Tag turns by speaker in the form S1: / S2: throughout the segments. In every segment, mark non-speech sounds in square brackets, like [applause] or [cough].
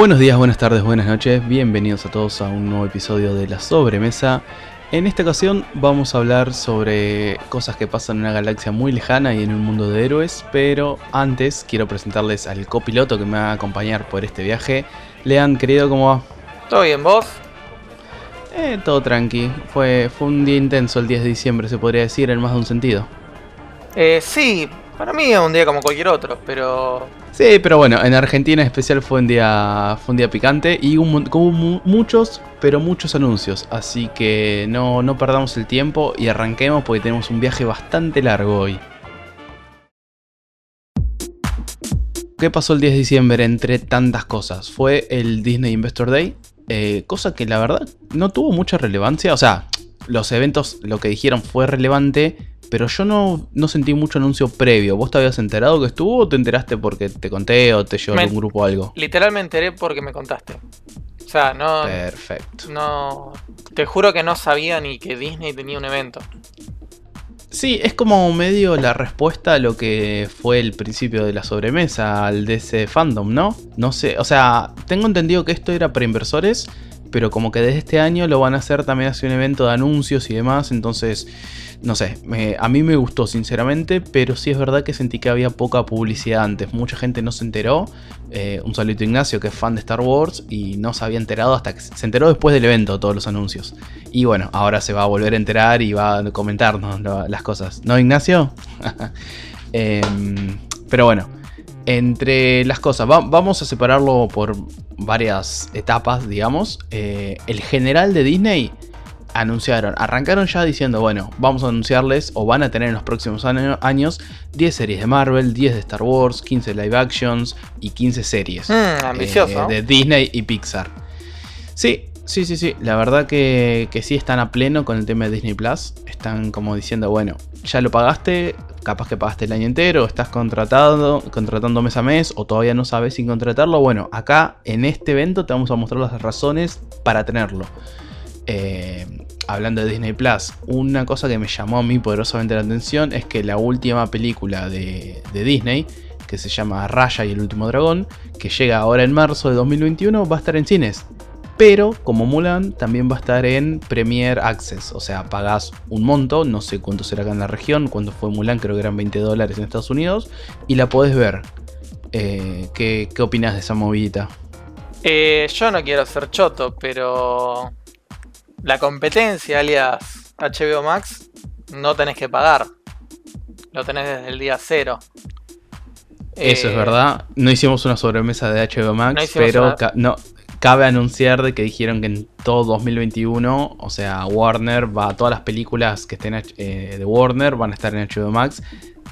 S1: Buenos días, buenas tardes, buenas noches, bienvenidos a todos a un nuevo episodio de La Sobremesa. En esta ocasión vamos a hablar sobre cosas que pasan en una galaxia muy lejana y en un mundo de héroes, pero antes quiero presentarles al copiloto que me va a acompañar por este viaje. Lean, querido, ¿cómo va?
S2: ¿Todo bien, vos?
S1: Eh, todo tranqui. Fue, fue un día intenso el 10 de diciembre, se podría decir, en más de un sentido.
S2: Eh, sí, para mí es un día como cualquier otro, pero...
S1: Sí, pero bueno, en Argentina en especial fue un día, fue un día picante y hubo, hubo mu- muchos, pero muchos anuncios. Así que no, no perdamos el tiempo y arranquemos porque tenemos un viaje bastante largo hoy. ¿Qué pasó el 10 de diciembre entre tantas cosas? Fue el Disney Investor Day, eh, cosa que la verdad no tuvo mucha relevancia. O sea, los eventos, lo que dijeron fue relevante, pero yo no, no sentí mucho anuncio previo. ¿Vos te habías enterado que estuvo o te enteraste porque te conté o te llevó
S2: Me-
S1: algún grupo o algo?
S2: Literal me enteré porque me contaste. O sea, no...
S1: Perfecto.
S2: No... Te juro que no sabía ni que Disney tenía un evento.
S1: Sí, es como medio la respuesta a lo que fue el principio de la sobremesa, al de ese fandom, ¿no? No sé, o sea, tengo entendido que esto era para inversores, pero como que desde este año lo van a hacer también hacia un evento de anuncios y demás, entonces, no sé, a mí me gustó sinceramente, pero sí es verdad que sentí que había poca publicidad antes, mucha gente no se enteró, eh, un saludito a Ignacio que es fan de Star Wars y no se había enterado hasta que se enteró después del evento todos los anuncios. Y bueno, ahora se va a volver a enterar y va a comentarnos las cosas. ¿No, Ignacio? [laughs] Em, pero bueno, entre las cosas, va- vamos a separarlo por varias etapas, digamos. Eh, el general de Disney anunciaron, arrancaron ya diciendo, bueno, vamos a anunciarles o van a tener en los próximos año- años 10 series de Marvel, 10 de Star Wars, 15 live actions y 15 series
S2: ambicioso.
S1: eh, de Disney y Pixar. Sí, sí, sí, sí. La verdad que, que sí están a pleno con el tema de Disney Plus. Están como diciendo, bueno, ya lo pagaste, capaz que pagaste el año entero, estás contratado, contratando mes a mes, o todavía no sabes sin contratarlo. Bueno, acá en este evento te vamos a mostrar las razones para tenerlo. Eh, hablando de Disney Plus, una cosa que me llamó a mí poderosamente la atención es que la última película de, de Disney, que se llama Raya y el último dragón, que llega ahora en marzo de 2021, va a estar en cines. Pero como Mulan también va a estar en Premier Access, o sea, pagás un monto, no sé cuánto será acá en la región, cuando fue Mulan creo que eran 20 dólares en Estados Unidos, y la podés ver. Eh, ¿qué, ¿Qué opinas de esa movidita?
S2: Eh, yo no quiero ser choto, pero... La competencia, alias HBO Max, no tenés que pagar. Lo tenés desde el día cero.
S1: Eso
S2: Eh,
S1: es verdad. No hicimos una sobremesa de HBO Max,
S2: No
S1: pero
S2: una-
S1: no, cabe anunciar de que dijeron que en todo 2021, o sea, Warner va, todas las películas que estén eh, de Warner van a estar en HBO Max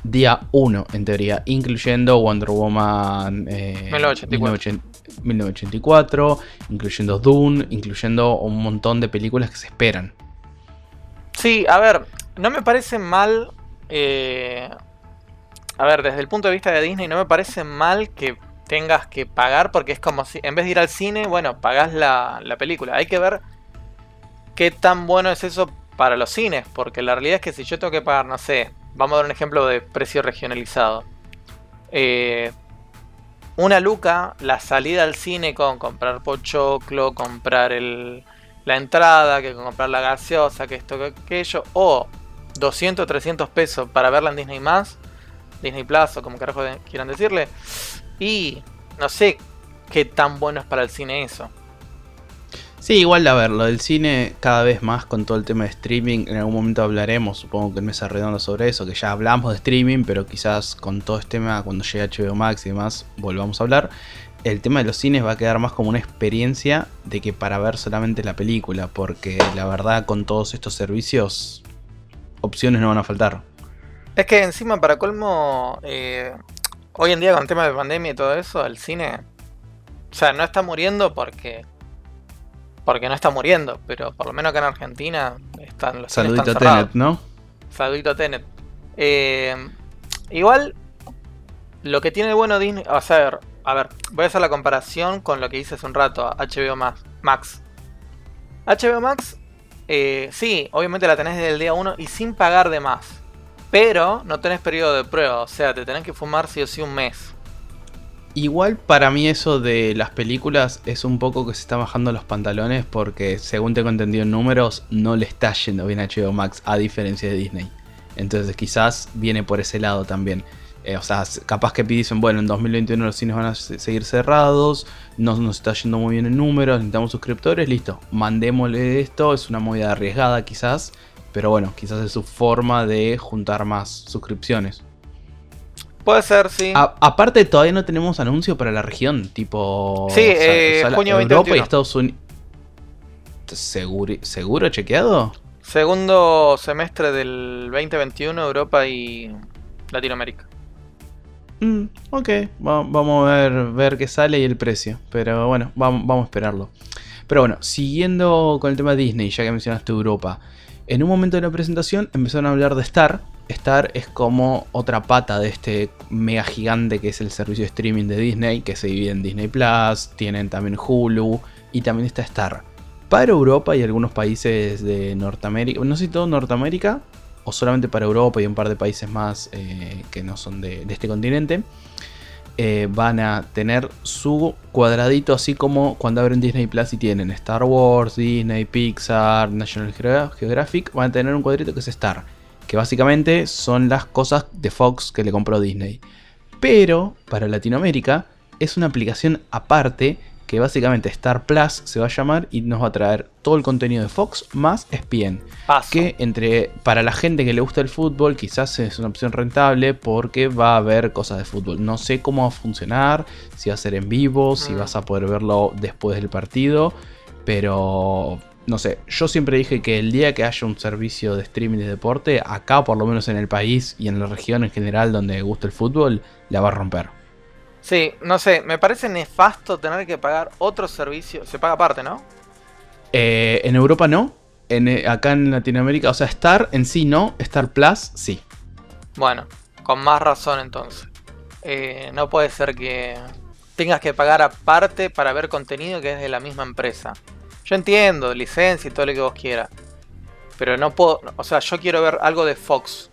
S1: día 1, en teoría, incluyendo Wonder Woman eh,
S2: 1984.
S1: 1984, incluyendo Dune, incluyendo un montón de películas que se esperan.
S2: Sí, a ver, no me parece mal. eh, a ver, desde el punto de vista de Disney, no me parece mal que tengas que pagar, porque es como si en vez de ir al cine, bueno, pagás la, la película. Hay que ver qué tan bueno es eso para los cines, porque la realidad es que si yo tengo que pagar, no sé, vamos a dar un ejemplo de precio regionalizado. Eh, una luca, la salida al cine con comprar pochoclo, comprar el, la entrada, que comprar la gaseosa, que esto, que aquello, o 200, 300 pesos para verla en Disney más, Disney Plus o como quieran decirle, y no sé qué tan bueno es para el cine eso.
S1: Sí, igual a ver, lo del cine cada vez más con todo el tema de streaming, en algún momento hablaremos, supongo que en mesa redonda sobre eso, que ya hablamos de streaming, pero quizás con todo este tema, cuando llegue HBO Max y demás, volvamos a hablar. El tema de los cines va a quedar más como una experiencia de que para ver solamente la película, porque la verdad con todos estos servicios, opciones no van a faltar.
S2: Es que encima, para colmo, eh, hoy en día con el tema de pandemia y todo eso, el cine, o sea, no está muriendo porque porque no está muriendo, pero por lo menos acá en Argentina están los
S1: Saludito
S2: están cerrados.
S1: Tenet, ¿no?
S2: Saludito a Tenet. Eh, igual, lo que tiene de bueno Disney. O sea, a ver, a ver, voy a hacer la comparación con lo que hice hace un rato, HBO Max. Max. HBO Max, eh, sí, obviamente la tenés desde el día 1 y sin pagar de más. Pero no tenés periodo de prueba, o sea, te tenés que fumar sí o sí un mes.
S1: Igual para mí eso de las películas es un poco que se está bajando los pantalones porque según tengo entendido en números no le está yendo bien a HBO Max a diferencia de Disney. Entonces quizás viene por ese lado también. Eh, o sea, capaz que dicen, bueno, en 2021 los cines van a seguir cerrados, no nos está yendo muy bien en números, necesitamos suscriptores, listo, mandémosle esto, es una movida arriesgada quizás, pero bueno, quizás es su forma de juntar más suscripciones.
S2: Puede ser, sí.
S1: aparte, todavía no tenemos anuncio para la región, tipo.
S2: Sí, eh, junio
S1: Europa y Estados Unidos. ¿Seguro, ¿Seguro chequeado?
S2: Segundo semestre del 2021, Europa y Latinoamérica.
S1: Mm, ok, vamos a ver, ver qué sale y el precio. Pero bueno, vamos, vamos a esperarlo. Pero bueno, siguiendo con el tema de Disney, ya que mencionaste Europa. En un momento de la presentación empezaron a hablar de Star, Star es como otra pata de este mega gigante que es el servicio de streaming de Disney, que se divide en Disney Plus, tienen también Hulu y también está Star. Para Europa y algunos países de Norteamérica, no sé si todo Norteamérica o solamente para Europa y un par de países más eh, que no son de, este continente, eh, van a tener su cuadradito así como cuando abren Disney Plus y tienen Star Wars, Disney, Pixar, National Geographic, van a tener un cuadrito que es Star que básicamente son las cosas de Fox que le compró Disney. Pero para Latinoamérica es una aplicación aparte que básicamente Star Plus se va a llamar y nos va a traer todo el contenido de Fox más ESPN. Que entre para la gente que le gusta el fútbol quizás es una opción rentable porque va a haber cosas de fútbol. No sé cómo va a funcionar, si va a ser en vivo, si mm. vas a poder verlo después del partido, pero no sé, yo siempre dije que el día que haya un servicio de streaming de deporte, acá por lo menos en el país y en la región en general donde gusta el fútbol, la va a romper.
S2: Sí, no sé, me parece nefasto tener que pagar otro servicio. Se paga aparte, ¿no?
S1: Eh, en Europa no. En, eh, acá en Latinoamérica, o sea, Star en sí no, Star Plus sí.
S2: Bueno, con más razón entonces. Eh, no puede ser que tengas que pagar aparte para ver contenido que es de la misma empresa. Yo entiendo, licencia y todo lo que vos quieras. Pero no puedo. O sea, yo quiero ver algo de Fox.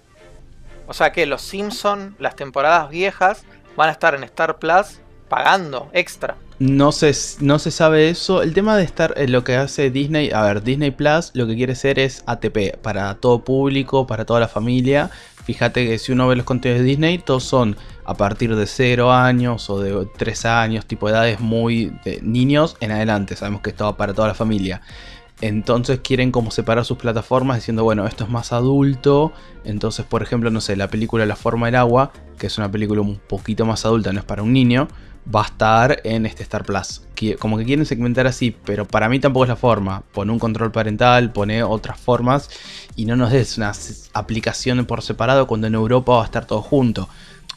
S2: O sea que los Simpson, las temporadas viejas, van a estar en Star Plus pagando extra.
S1: No se, no se sabe eso. El tema de estar en lo que hace Disney, a ver, Disney Plus lo que quiere ser es ATP para todo público, para toda la familia. Fíjate que si uno ve los contenidos de Disney, todos son a partir de 0 años o de 3 años, tipo de edades muy de niños en adelante. Sabemos que esto va para toda la familia. Entonces quieren como separar sus plataformas diciendo, bueno, esto es más adulto. Entonces, por ejemplo, no sé, la película La forma del agua, que es una película un poquito más adulta, no es para un niño, va a estar en este Star Plus. Como que quieren segmentar así, pero para mí tampoco es la forma. Pone un control parental, pone otras formas y no nos des una aplicación por separado cuando en Europa va a estar todo junto.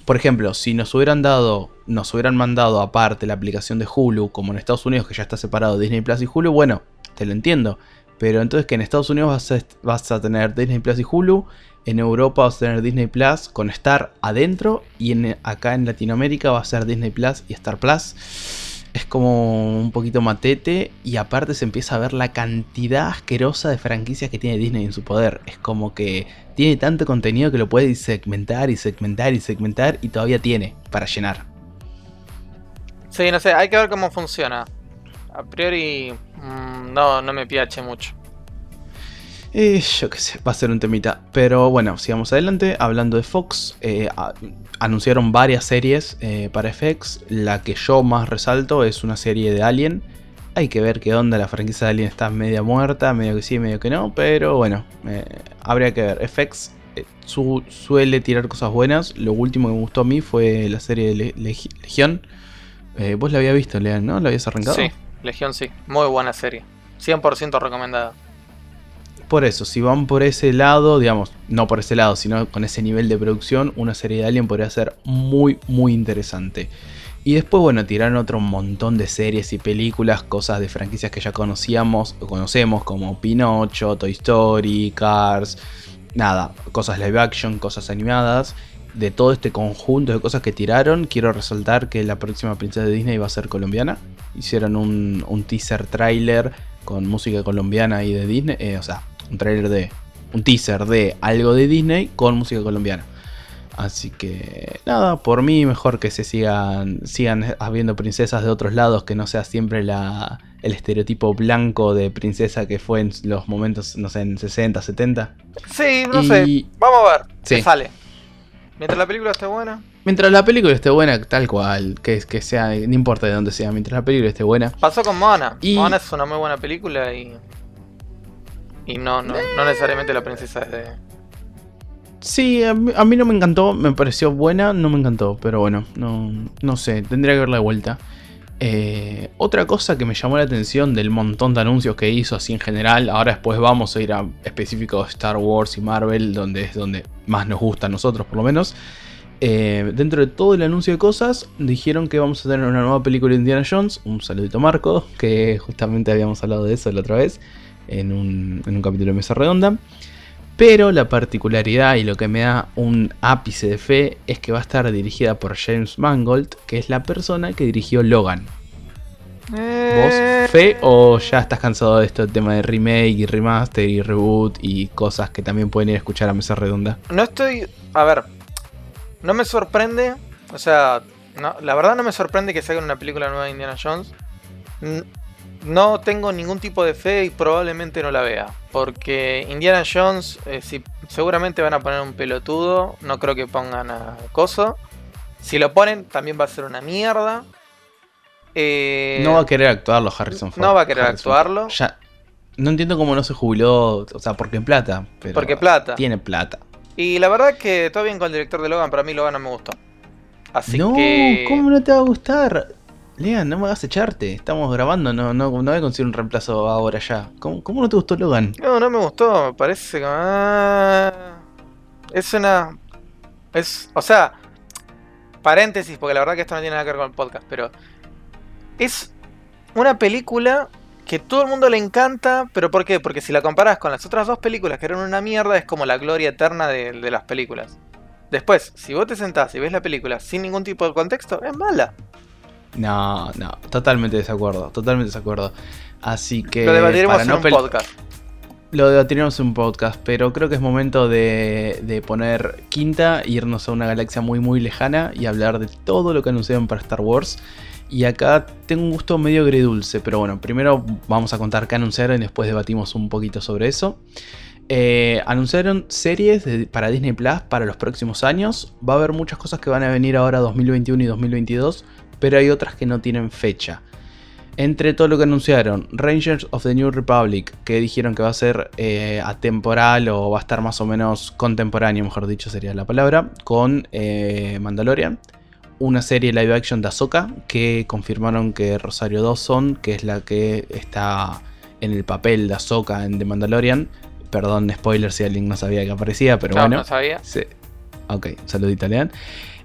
S1: Por ejemplo, si nos hubieran dado, nos hubieran mandado aparte la aplicación de Hulu, como en Estados Unidos que ya está separado Disney Plus y Hulu, bueno, te lo entiendo. Pero entonces que en Estados Unidos vas a, vas a tener Disney Plus y Hulu en Europa vas a tener Disney Plus con Star adentro. Y en, acá en Latinoamérica va a ser Disney Plus y Star Plus. Es como un poquito matete. Y aparte se empieza a ver la cantidad asquerosa de franquicias que tiene Disney en su poder. Es como que tiene tanto contenido que lo puede segmentar y segmentar y segmentar. Y todavía tiene para llenar.
S2: Sí, no sé, hay que ver cómo funciona. A priori, mm, no, no me piache mucho.
S1: Eh, yo qué sé, va a ser un temita. Pero bueno, sigamos adelante. Hablando de Fox, eh, anunciaron varias series eh, para FX. La que yo más resalto es una serie de Alien. Hay que ver qué onda, la franquicia de Alien está media muerta, medio que sí, medio que no. Pero bueno, habría que ver. FX suele tirar cosas buenas. Lo último que me gustó a mí fue la serie de Legión. Vos la habías visto, Leon, ¿no? ¿La habías arrancado?
S2: Sí, Legión sí. Muy buena serie. 100% recomendada
S1: por eso, si van por ese lado, digamos, no por ese lado, sino con ese nivel de producción, una serie de Alien podría ser muy, muy interesante. Y después, bueno, tiraron otro montón de series y películas, cosas de franquicias que ya conocíamos o conocemos, como Pinocho, Toy Story, Cars, nada, cosas live action, cosas animadas. De todo este conjunto de cosas que tiraron, quiero resaltar que la próxima princesa de Disney va a ser colombiana. Hicieron un, un teaser trailer con música colombiana y de Disney, eh, o sea, un trailer de. un teaser de algo de Disney con música colombiana. Así que nada, por mí mejor que se sigan, sigan habiendo princesas de otros lados, que no sea siempre la, el estereotipo blanco de princesa que fue en los momentos, no sé, en 60, 70.
S2: Sí, no sé. Vamos a ver qué sale. Mientras la película esté buena.
S1: Mientras la película esté buena, tal cual, que, que sea, no importa de dónde sea, mientras la película esté buena.
S2: Pasó con Moana. Y... Moana es una muy buena película y. Y no, no, no necesariamente la princesa es de.
S1: Sí, a mí, no me encantó, me pareció buena, no me encantó, pero bueno, no, no sé, tendría que verla de vuelta. Eh, otra cosa que me llamó la atención del montón de anuncios que hizo así en general, ahora después vamos a ir a específicos Star Wars y Marvel, donde es donde más nos gusta a nosotros por lo menos. Eh, dentro de todo el anuncio de cosas, dijeron que vamos a tener una nueva película de Indiana Jones. Un saludito Marco, que justamente habíamos hablado de eso la otra vez en un, en un capítulo de Mesa Redonda. Pero la particularidad y lo que me da un ápice de fe es que va a estar dirigida por James Mangold, que es la persona que dirigió Logan. ¿Vos eh. fe o ya estás cansado de este tema de remake y remaster y reboot y cosas que también pueden ir a escuchar a mesa redonda?
S2: No estoy. A ver. No me sorprende. O sea, la verdad no me sorprende que salga una película nueva de Indiana Jones. No tengo ningún tipo de fe y probablemente no la vea. Porque Indiana Jones, eh, si, seguramente van a poner un pelotudo. No creo que pongan a Coso. Si lo ponen, también va a ser una mierda.
S1: Eh, no va a querer actuarlo Harrison Ford.
S2: No va a querer actuarlo.
S1: Ya, no entiendo cómo no se jubiló. O sea, porque en plata. Pero
S2: porque plata.
S1: Tiene plata.
S2: Y la verdad que todo bien con el director de Logan. Para mí Logan no me gustó.
S1: Así no, ¿cómo no te va a gustar? Lean, no me hagas echarte. Estamos grabando, no, no, no voy a conseguir un reemplazo ahora ya. ¿Cómo, no te gustó Logan?
S2: No, no me gustó. Me parece que. Ah, es una. Es. O sea. Paréntesis, porque la verdad que esto no tiene nada que ver con el podcast, pero. Es una película que todo el mundo le encanta, pero ¿por qué? Porque si la comparas con las otras dos películas que eran una mierda, es como la gloria eterna de, de las películas. Después, si vos te sentás y ves la película sin ningún tipo de contexto, es mala.
S1: No, no, totalmente desacuerdo, totalmente desacuerdo. Así que.
S2: Lo debatiremos en un podcast.
S1: Lo debatiremos en un podcast, pero creo que es momento de, de poner quinta, irnos a una galaxia muy, muy lejana y hablar de todo lo que anunciaron para Star Wars. Y acá tengo un gusto medio agridulce, pero bueno, primero vamos a contar qué anunciaron y después debatimos un poquito sobre eso. Eh, anunciaron series para Disney Plus para los próximos años. Va a haber muchas cosas que van a venir ahora 2021 y 2022 pero hay otras que no tienen fecha. Entre todo lo que anunciaron, Rangers of the New Republic, que dijeron que va a ser eh, atemporal o va a estar más o menos contemporáneo, mejor dicho sería la palabra, con eh, Mandalorian. Una serie live action de Ahsoka, que confirmaron que Rosario Dawson, que es la que está en el papel de Ahsoka en The Mandalorian. Perdón, spoiler si alguien no sabía que aparecía, pero bueno.
S2: No sabía.
S1: Sí. Ok, saludito, Lean.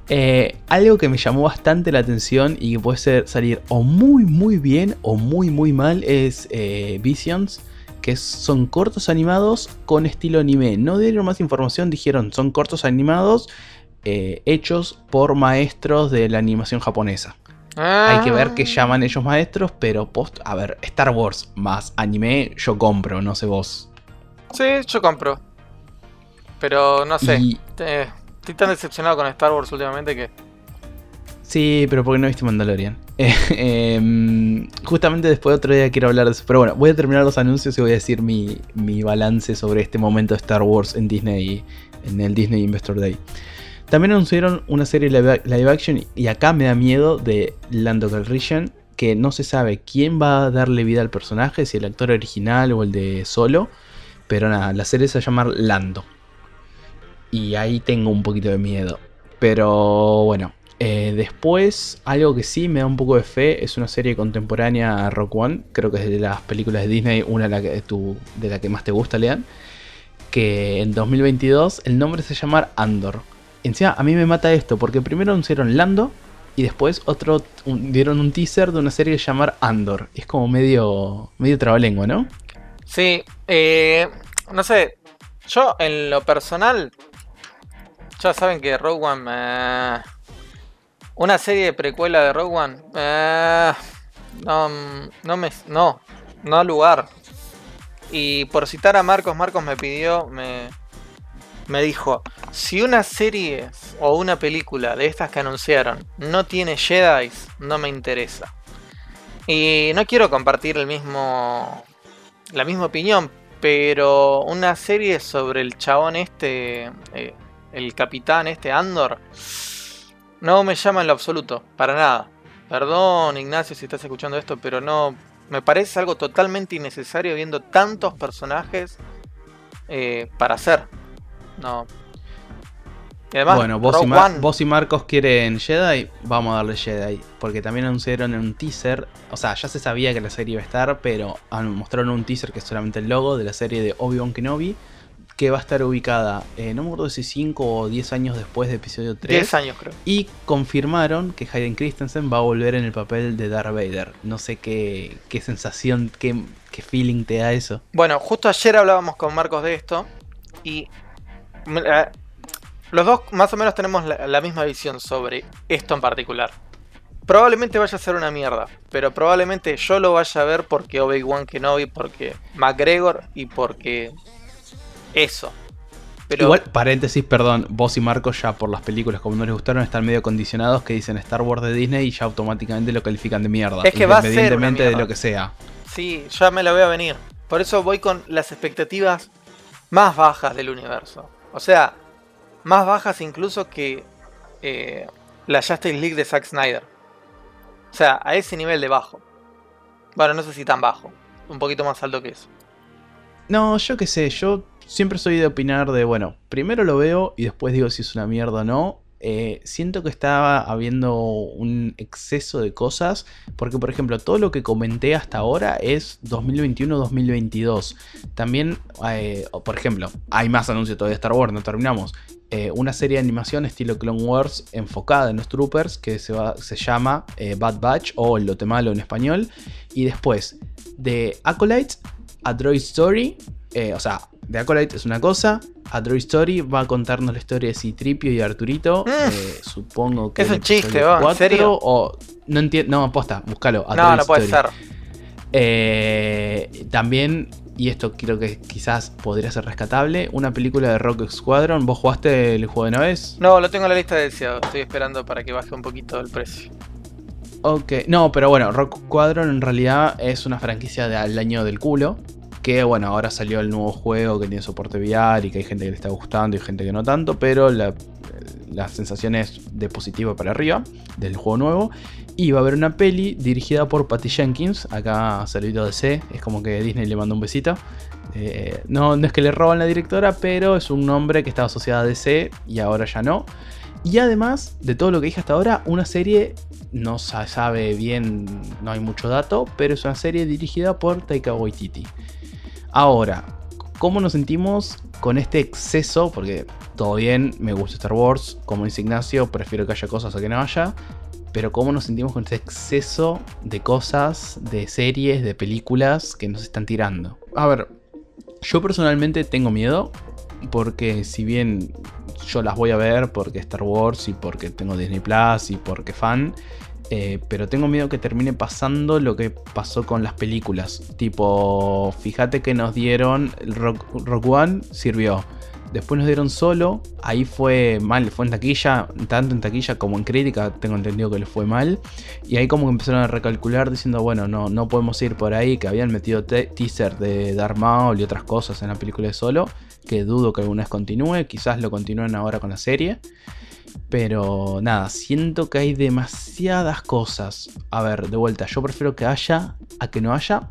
S1: Eh, algo que me llamó bastante la atención y que puede ser, salir o muy muy bien o muy muy mal es eh, Visions, que son cortos animados con estilo anime. No dieron más información, dijeron son cortos animados eh, hechos por maestros de la animación japonesa. Hay que ver qué ah. llaman ellos maestros, pero post, a ver, Star Wars más anime, yo compro, no sé vos.
S2: Sí, yo compro. Pero no sé. Estoy tan decepcionado con Star Wars últimamente que.
S1: Sí, pero porque no viste Mandalorian. [laughs] Em, justamente después de otro día quiero hablar de eso. Pero bueno, voy a terminar los anuncios y voy a decir mi, balance sobre este momento de Star Wars en Disney, en el Disney Investor Day. También anunciaron una serie live, action y acá me da miedo de Lando Calrissian, que no se sabe quién va a darle vida al personaje, si el actor original o el de solo. Pero nada, la serie se va a llamar Lando. Y ahí tengo un poquito de miedo. Pero bueno, eh, después, algo que sí me da un poco de fe es una serie contemporánea Rock One. Creo que es de las películas de Disney, una de la que, más te gusta, Lean. Que en 2022 el nombre se llama Andor. Encima, a mí me mata esto, porque primero anunciaron Lando y después otro dieron un teaser de una serie que se llama Andor. Es como medio, medio trabalengua, ¿no?
S2: Sí, eh, no sé. Yo, en lo personal, ya saben que Rogue One. Eh, una serie de precuela de Rogue One. Eh, no, no me. No, no lugar. Y por citar a Marcos, Marcos me pidió. Me, me dijo, si una serie o una película de estas que anunciaron no tiene Jedi, no me interesa. Y no quiero compartir el mismo la misma opinión, pero una serie sobre el chabón este, eh, el capitán este Andor, no me llama en lo absoluto, para nada. Perdón Ignacio si estás escuchando esto, pero no, me parece algo totalmente innecesario viendo tantos personajes eh, para hacer. No.
S1: bueno, vos y, Marcos quieren Jedi, vamos a darle Jedi. Porque también anunciaron en un teaser, o sea, ya se sabía que la serie iba a estar, pero mostraron un teaser que es solamente el logo de la serie de Obi-Wan Kenobi que va a estar ubicada, eh, no me acuerdo si 5 o 10 años después de episodio 3.
S2: 10 años creo.
S1: Y confirmaron que Hayden Christensen va a volver en el papel de Darth Vader. No sé qué, qué sensación, qué, qué feeling te da eso.
S2: Bueno, justo ayer hablábamos con Marcos de esto y eh, los dos más o menos tenemos la, misma visión sobre esto en particular. Probablemente vaya a ser una mierda, pero probablemente yo lo vaya a ver porque Obi-Wan Kenobi, porque McGregor y porque eso.
S1: Pero... Igual, paréntesis, perdón, vos y Marcos ya por las películas como no les gustaron están medio condicionados que dicen Star Wars de Disney y ya automáticamente lo califican de mierda.
S2: Es que va a ser
S1: de lo que sea.
S2: Sí, ya me la voy a venir. Por eso voy con las expectativas más bajas del universo. O sea, más bajas incluso que eh, la Justice League de Zack Snyder. O sea, a ese nivel de bajo. Bueno, no sé si tan bajo. Un poquito más alto que eso.
S1: No, yo qué sé, yo siempre soy de opinar de, bueno, primero lo veo y después digo si es una mierda o no. Eh, siento que estaba habiendo un exceso de cosas, porque por ejemplo todo lo que comenté hasta ahora es 2021-2022. También, eh, por ejemplo, hay más anuncios todavía de Star Wars, no terminamos. Eh, una serie de animación estilo Clone Wars enfocada en los troopers que se, se llama Bad Batch o El Lote Malo en español. Y después de Acolytes a Droid Story, o sea, The Acolyte es una cosa. A Droid Story va a contarnos la historia de Citripio y Arturito. Mm. Eh, supongo que.
S2: Es un chiste, ¿va? ¿En serio?
S1: O, no entiendo. No, aposta, búscalo.
S2: no, no puede ser.
S1: Eh, también, y esto creo que quizás podría ser rescatable, una película de Rock Squadron. ¿Vos jugaste el juego de una vez?
S2: No, lo tengo en la lista de deseados. Estoy esperando para que baje un poquito el precio.
S1: Ok, no, pero bueno, Rock Squadron en realidad es una franquicia del año del culo. Que bueno, ahora salió el nuevo juego que tiene soporte VR y que hay gente que le está gustando y gente que no tanto, pero la, sensación es de positivo para arriba del juego nuevo. Y va a haber una peli dirigida por Patty Jenkins. Acá saludito de C, es como que Disney le mandó un besito. Eh, no, no es que le roban la directora, pero es un nombre que estaba asociado a DC y ahora ya no. Y además de todo lo que dije hasta ahora, una serie, no se sabe bien, no hay mucho dato, pero es una serie dirigida por Taika Waititi. Ahora, ¿cómo nos sentimos con este exceso? Porque todo bien, me gusta Star Wars, como dice Ignacio, prefiero que haya cosas a que no haya. Pero ¿cómo nos sentimos con este exceso de cosas, de series, de películas que nos están tirando? A ver, yo personalmente tengo miedo. Porque si bien yo las voy a ver porque Star Wars y porque tengo Disney Plus y porque fan, eh, pero tengo miedo que termine pasando lo que pasó con las películas. Tipo, fíjate que nos dieron Rock, One, sirvió. Después nos dieron solo, ahí fue mal, fue en taquilla, tanto en taquilla como en crítica, tengo entendido que le fue mal. Y ahí como que empezaron a recalcular diciendo, bueno, no, no podemos ir por ahí, que habían metido teaser de Darth Maul y otras cosas en la película de solo, que dudo que alguna vez continúe, quizás lo continúen ahora con la serie. Pero nada, siento que hay demasiadas cosas. A ver, de vuelta, yo prefiero que haya a que no haya.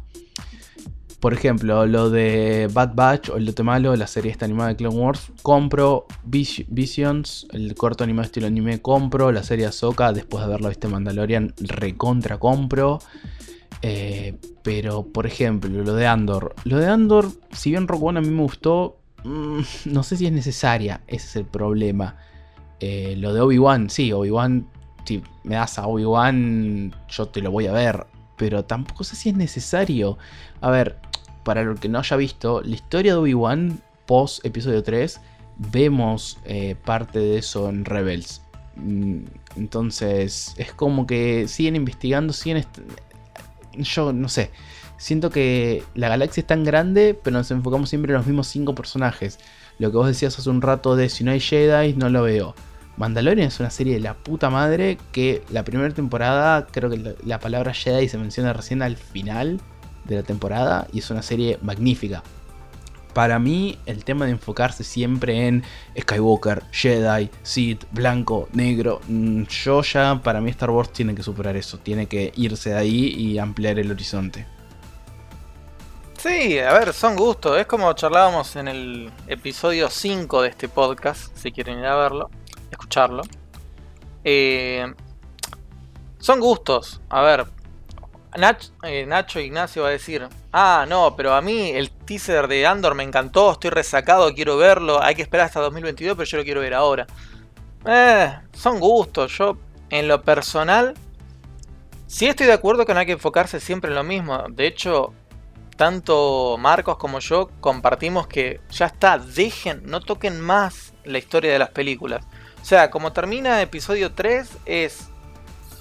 S1: Por ejemplo, lo de Bad Batch o el Lote Malo, la serie esta animada de Clone Wars, compro Visions, el corto animado estilo anime, compro la serie Ahsoka, después de haberlo visto Mandalorian, recontra compro. Eh, pero, por ejemplo, lo de Andor. Lo de Andor, si bien Rogue One a mí me gustó, mm, no sé si es necesaria, ese es el problema. Eh, lo de Obi-Wan, sí, Obi-Wan, si me das a Obi-Wan, yo te lo voy a ver. Pero tampoco sé si es necesario. A ver, para el que no haya visto, la historia de Obi-Wan post episodio 3, vemos eh, parte de eso en Rebels. Mm, entonces, es como que siguen investigando, siguen... Yo no sé. Siento que la galaxia es tan grande, pero nos enfocamos siempre en los mismos cinco personajes. lo que vos decías hace un rato de si no hay Jedi, no lo veo. Mandalorian es una serie de la puta madre que la primera temporada, creo que la, la palabra Jedi se menciona recién al final de la temporada y es una serie magnífica. Para mí, el tema de enfocarse siempre en Skywalker, Jedi, Sith, blanco, negro, mm, yo ya, para mí Star Wars tiene que superar eso, tiene que irse de ahí y ampliar el horizonte.
S2: Sí, a ver, son gustos. Es como charlábamos en el episodio 5 de este podcast, si quieren ir a verlo, Eh, son gustos. A ver, eh, Nacho Ignacio va a decir, ah, no, pero a mí el teaser de Andor me encantó, estoy resacado, quiero verlo, hay que esperar hasta 2022, pero yo lo quiero ver ahora. Eh, son gustos, yo en lo personal sí estoy de acuerdo que no hay que enfocarse siempre en lo mismo. De hecho, tanto Marcos como yo compartimos que ya está, dejen, no toquen más la historia de las películas. O sea, como termina episodio 3 es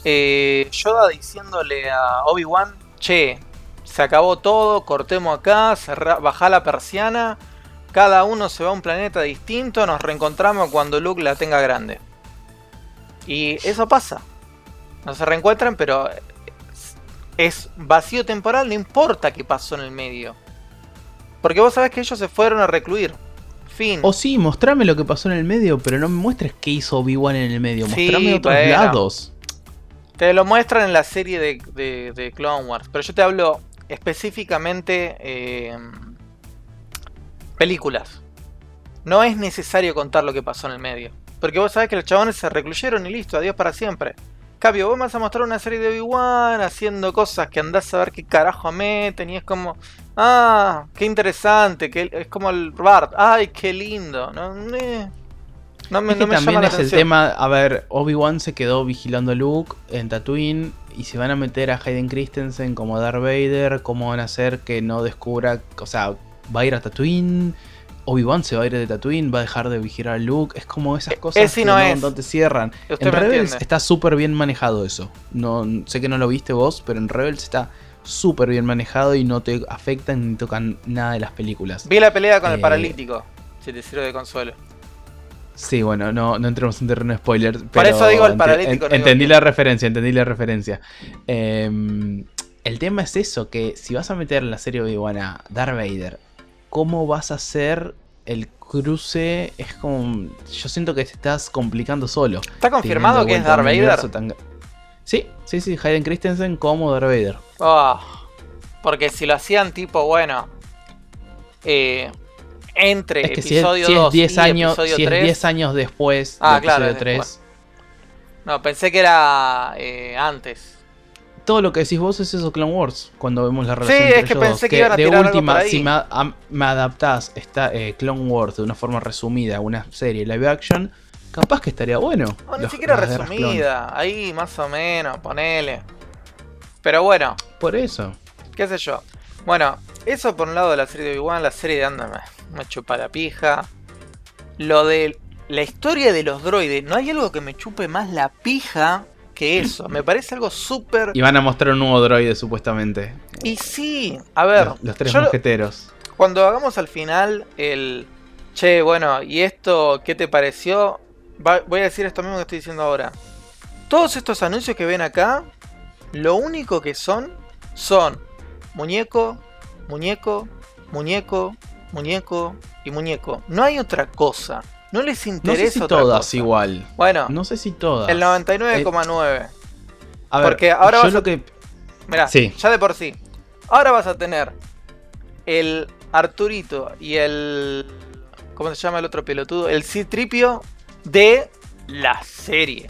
S2: eh, Yoda diciéndole a Obi-Wan, che, se acabó todo, cortemos acá, baja la persiana, cada uno se va a un planeta distinto, nos reencontramos cuando Luke la tenga grande. Y eso pasa. No se reencuentran, pero es vacío temporal, no importa qué pasó en el medio. Porque vos sabés que ellos se fueron a recluir. Fin.
S1: O sí, mostrame lo que pasó en el medio, pero no me muestres qué hizo Obi-Wan en el medio. Mostrame otros lados.
S2: Te lo muestran en la serie de, de, Clone Wars. Pero yo te hablo específicamente eh, películas. No es necesario contar lo que pasó en el medio. Porque vos sabés que los chabones se recluyeron y listo, adiós para siempre. Cambio, vos vas a mostrar una serie de Obi-Wan haciendo cosas que andás a ver qué carajo meten y es como, ah, qué interesante, que es como el Bart, ay, qué lindo, ¿no? Eh.
S1: No me, también es el tema, a ver, Obi-Wan se quedó vigilando a Luke en Tatooine y se van a meter a Hayden Christensen como Darth Vader, cómo van a hacer que no descubra, o sea, va a ir a Tatooine, Obi-Wan se va a ir de Tatooine, va a dejar de vigilar a Luke, es como esas cosas que no, te cierran. en Rebels está súper bien manejado eso. No, sé que no lo viste vos, pero en Rebels está súper bien manejado y no te afectan ni tocan nada de las películas.
S2: Vi la pelea con el eh, paralítico, si te sirve de consuelo.
S1: Sí, bueno, no, no entremos en terreno de spoiler.
S2: Por eso digo el paralítico.
S1: entendí la referencia, entendí la referencia. Em, el tema es eso, que si vas a meter en la serie Obi-Wan a Darth Vader, ¿cómo vas a hacer el cruce? Es como... Yo siento que te estás complicando solo.
S2: ¿Está confirmado que es Darth Vader?
S1: Sí, sí, sí, Hayden Christensen como Darth Vader.
S2: Oh, porque si lo hacían tipo, bueno... Eh, entre episodio 2 y
S1: años,
S2: episodio
S1: si 3. 10 años después
S2: ah, de claro, episodio 3. No, pensé que era eh, antes.
S1: Todo lo que decís vos es eso Clone Wars, cuando vemos la relación
S2: sí,
S1: entre
S2: es que pensé que, iban a
S1: de
S2: tirar
S1: última,
S2: algo
S1: si me, me adaptás esta, eh, Clone Wars de una forma resumida a una serie live action, capaz que estaría bueno.
S2: No, ni siquiera resumida, ahí más o menos, ponele. Pero bueno.
S1: Por eso.
S2: ¿Qué sé yo? Bueno, eso por un lado de la serie de Obi-Wan, la serie de Andame me chupa la pija. Lo de la historia de los droides, no hay algo que me chupe más la pija que eso. Me parece algo súper.
S1: Y van a mostrar un nuevo droide, supuestamente.
S2: Y sí, a ver.
S1: Los, tres mosqueteros.
S2: Cuando hagamos al final el. Che, bueno, ¿y esto qué te pareció? voy a decir esto mismo que estoy diciendo ahora. Todos estos anuncios que ven acá, lo único que son, son muñeco, muñeco, muñeco, muñeco y muñeco. No hay otra cosa. No les interesa. No sé
S1: si todas igual.
S2: Bueno,
S1: no sé si todas.
S2: El 99,9. a ver, porque ahora vas a... que. Mirá, sí. ya de por sí. Ahora vas a tener el Arturito y el. ¿Cómo se llama el otro pelotudo? El Citripio de la serie.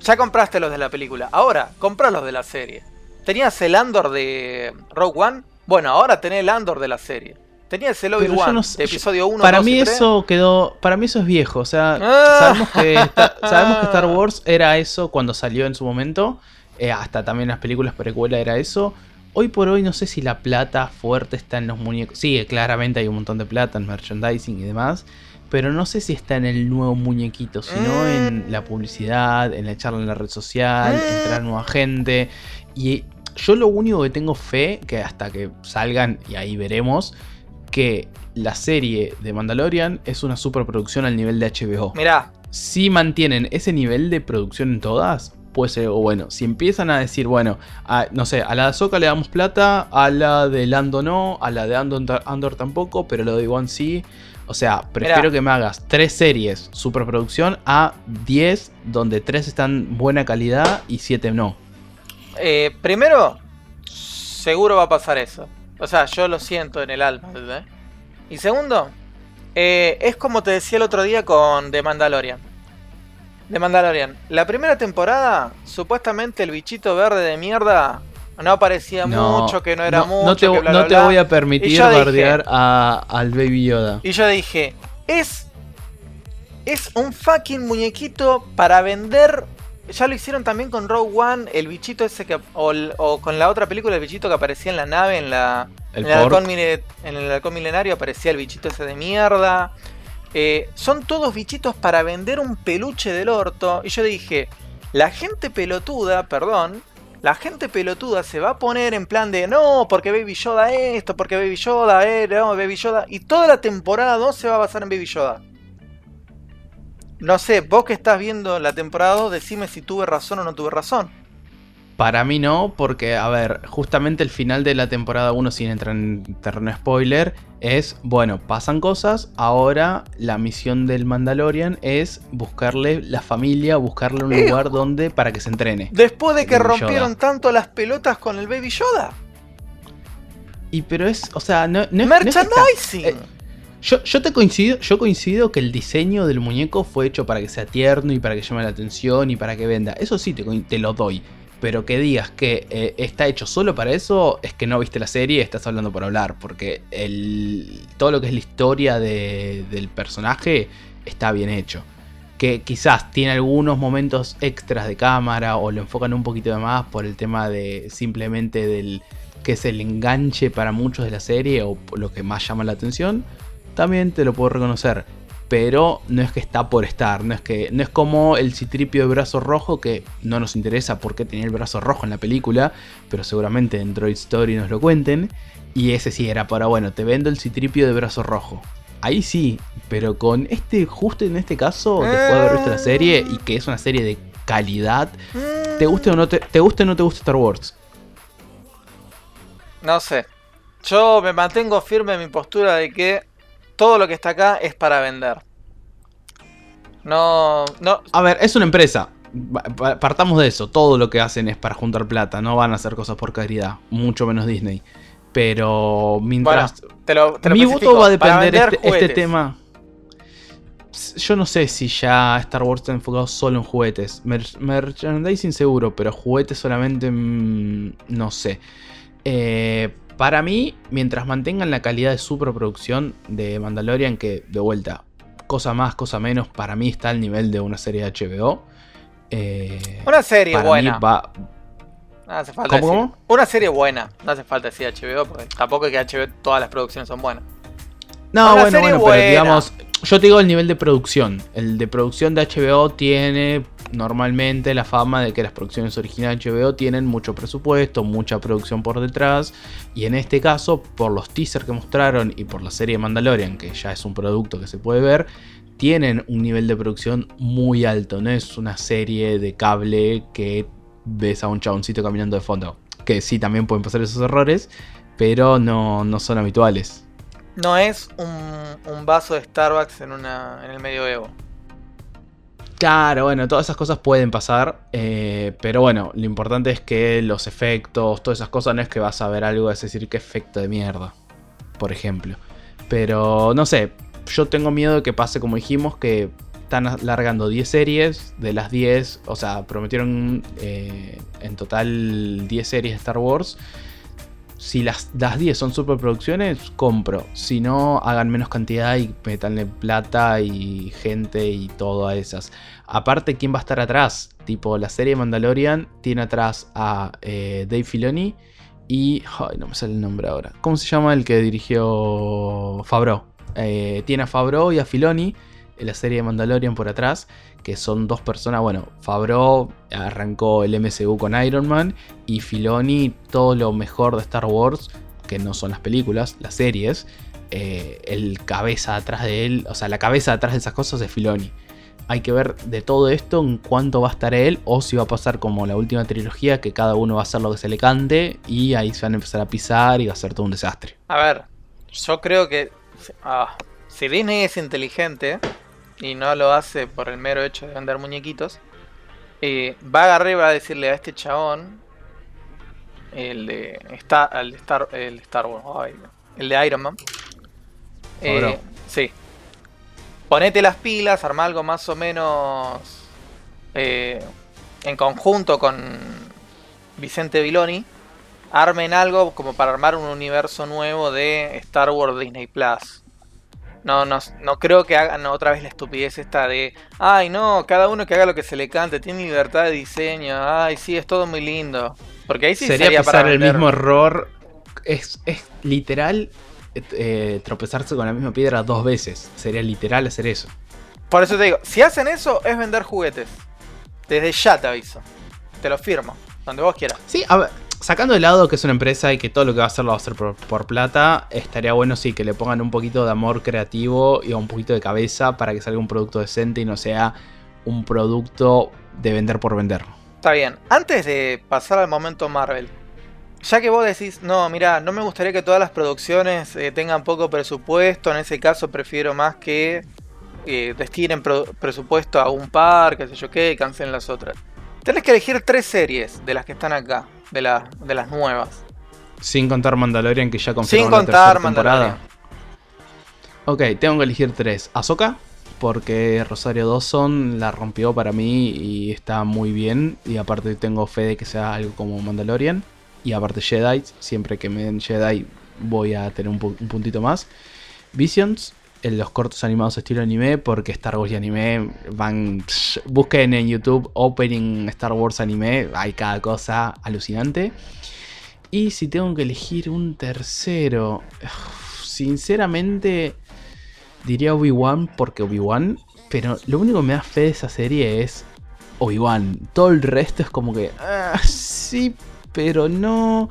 S2: Ya compraste los de la película. Ahora, compra los de la serie. ¿Tenías el Andor de Rogue One? Bueno, ahora tenés el Andor de la serie. Tenías el Obi-Wan de episodio 1.
S1: Para mí eso quedó. Para mí eso es viejo. O sea, ah. sabemos, que [laughs] sabemos que Star Wars era eso cuando salió en su momento. Eh, hasta también las películas precuela era eso. Hoy por hoy no sé si la plata fuerte está en los muñecos. Sí, claramente hay un montón de plata en merchandising y demás. Pero no sé si está en el nuevo muñequito, sino mm. en la publicidad, en la charla en la red social, mm. entrar nueva gente. Y yo lo único que tengo fe, que hasta que salgan y ahí veremos, que la serie de Mandalorian es una superproducción al nivel de HBO.
S2: Mirá.
S1: Si mantienen ese nivel de producción en todas, puede ser o bueno. Si empiezan a decir, bueno, no sé, a la de Ahsoka le damos plata, a la de Lando no, a la de Andor, Andor tampoco, pero lo de One sí. O sea, prefiero que me hagas tres series superproducción a 10 donde tres están buena calidad y siete no.
S2: Eh, primero, seguro va a pasar eso. O sea, yo lo siento en el alma. Y segundo, eh, es como te decía el otro día con The Mandalorian. The Mandalorian. La primera temporada, supuestamente el bichito verde de mierda no aparecía mucho, que no era mucho.
S1: No te,
S2: que
S1: no te voy a permitir bardear al Baby Yoda.
S2: Y yo dije, es. Es un fucking muñequito para vender. Ya lo hicieron también con Rogue One, el bichito ese que. O, con la otra película, el bichito que aparecía en la nave, en la. en, el halcón, en el halcón milenario aparecía el bichito ese de mierda. Eh, son todos bichitos para vender un peluche del orto. Y yo dije, la gente pelotuda, perdón, la gente pelotuda se va a poner en plan de no, porque Baby Yoda esto, porque Baby Yoda, eh, no, Baby Yoda. Y toda la temporada 2 se va a basar en Baby Yoda. No sé, vos que estás viendo la temporada 2, decime si tuve razón o no tuve razón.
S1: Para mí no, porque, a ver, justamente el final de la temporada 1, sin entrar en terreno spoiler, es, bueno, pasan cosas, ahora la misión del Mandalorian es buscarle la familia, buscarle un lugar donde para que se entrene.
S2: Después de que rompieron tanto las pelotas con el Baby Yoda.
S1: Y pero es, o sea, no, es...
S2: Merchandising.
S1: Eh, yo, te coincido, yo coincido que el diseño del muñeco fue hecho para que sea tierno y para que llame la atención y para que venda. Eso sí te, te lo doy pero que digas que eh, está hecho solo para eso, es que no viste la serie, estás hablando por hablar, porque el, todo lo que es la historia del personaje está bien hecho. Que quizás tiene algunos momentos extras de cámara o lo enfocan un poquito de más por el tema de simplemente del que es el enganche para muchos de la serie o lo que más llama la atención, también te lo puedo reconocer pero no es que está por estar, no es que no es como el citripio de brazo rojo que no nos interesa porque tenía el brazo rojo en la película, pero seguramente en Droid Story nos lo cuenten y ese sí era para bueno, te vendo el citripio de brazo rojo. Ahí sí, pero con este justo en este caso, después de haber visto la serie y que es una serie de calidad, ¿te guste o no te, te guste o no te gusta Star Wars?
S2: No sé. Yo me mantengo firme en mi postura de que todo lo que está acá es para vender. No, no.
S1: A ver, es una empresa. Partamos de eso. Todo lo que hacen es para juntar plata. No van a hacer cosas por caridad. Mucho menos Disney. Pero mientras. mi voto va a depender de este, este, tema. Yo no sé si ya Star Wars está enfocado solo en juguetes. merchandising seguro, pero juguetes solamente. Mm, no sé. Eh, para mí, mientras mantengan la calidad de superproducción de Mandalorian, que de vuelta, cosa más, cosa menos, para mí está al nivel de una serie de HBO.
S2: Eh, una serie buena. No hace falta ¿Cómo, Una serie buena. No hace falta decir HBO, porque tampoco es que HBO todas las producciones son buenas.
S1: No, bueno, bueno, pero digamos, yo te digo el nivel de producción. El de producción de HBO tiene normalmente la fama de que las producciones originales de HBO tienen mucho presupuesto, mucha producción por detrás. Y en este caso, por los teasers que mostraron y por la serie Mandalorian, que ya es un producto que se puede ver, tienen un nivel de producción muy alto. No es una serie de cable que ves a un chaboncito caminando de fondo. Que sí, también pueden pasar esos errores, pero no, no son habituales.
S2: No es un, vaso de Starbucks en, una, en el medioevo.
S1: Claro, bueno, todas esas cosas pueden pasar, eh, pero bueno, lo importante es que los efectos, todas esas cosas, no es que vas a ver algo, es decir, que efecto de mierda, por ejemplo. Pero no sé, yo tengo miedo de que pase como dijimos, que están alargando 10 series, de las 10, o sea, prometieron eh, en total 10 series de Star Wars si las, 10 son superproducciones, compro. Si no, hagan menos cantidad y metanle plata y gente y todo a esas. Aparte, ¿quién va a estar atrás? Tipo, la serie Mandalorian tiene atrás a eh, Dave Filoni y... Ay, no me sale el nombre ahora. ¿Cómo se llama el que dirigió Fabro? Eh, tiene a Fabro y a Filoni en la serie de Mandalorian por atrás que son dos personas, bueno, Favreau arrancó el MCU con Iron Man y Filoni todo lo mejor de Star Wars, que no son las películas, las series, eh, el cabeza atrás de él, o sea, la cabeza atrás de esas cosas es Filoni. Hay que ver de todo esto en cuánto va a estar él o si va a pasar como la última trilogía, que cada uno va a hacer lo que se le cante y ahí se van a empezar a pisar y va a ser todo un desastre.
S2: A ver, yo creo que ah, si Disney es inteligente y no lo hace por el mero hecho de vender muñequitos, eh, va a agarrar y va a decirle a este chabón, el de Star, el de Star, el Star Wars, el de Iron Man. Eh, sí. Ponete las pilas, arma algo más o menos eh, en conjunto con Vicente Viloni. Armen algo como para armar un universo nuevo de Star Wars Disney Plus. No, no, no creo que hagan otra vez la estupidez esta de, ay no, cada uno que haga lo que se le cante, tiene libertad de diseño, ay sí, es todo muy lindo. Porque ahí sí
S1: sería, sería pasar el mismo error. Es, es literal eh, tropezarse con la misma piedra dos veces. Sería literal hacer eso.
S2: Por eso te digo, si hacen eso es vender juguetes. Desde ya te aviso. Te lo firmo. Donde vos quieras.
S1: Sí, a ver, sacando de lado que es una empresa y que todo lo que va a hacer lo va a hacer por, plata, estaría bueno sí que le pongan un poquito de amor creativo y un poquito de cabeza para que salga un producto decente y no sea un producto de vender por vender.
S2: Está bien. Antes de pasar al momento Marvel, ya que vos decís, no, mira, no me gustaría que todas las producciones eh, tengan poco presupuesto, en ese caso prefiero más que eh, destinen presupuesto a un par, qué sé yo qué, y cancelen las otras. Tenés que elegir tres series de las que están acá de, de las nuevas.
S1: Sin contar Mandalorian, que ya confirmó Sin contar Mandalorian. Ok, tengo que elegir tres. Ahsoka, porque Rosario Dawson la rompió para mí y está muy bien. Y aparte tengo fe de que sea algo como Mandalorian. Y aparte Jedi, siempre que me den Jedi voy a tener un, puntito más. Visions, en los cortos animados estilo anime, porque Star Wars y anime van. Busquen en YouTube Opening Star Wars anime, hay cada cosa alucinante. Y si tengo que elegir un tercero, [sighs] sinceramente diría Obi-Wan, porque Obi-Wan, pero lo único que me da fe de esa serie es Obi-Wan. Todo el resto es como que. Ah, sí, pero no.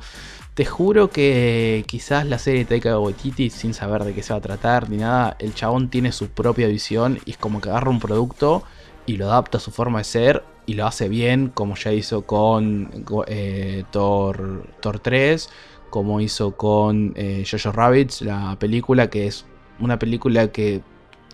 S1: Te juro que quizás la serie Taika Waititi, sin saber de qué se va a tratar ni nada, el chabón tiene su propia visión y es como que agarra un producto y lo adapta a su forma de ser y lo hace bien, como ya hizo con eh, Thor, 3, como hizo con eh, Jojo Rabbits, la película que es una película que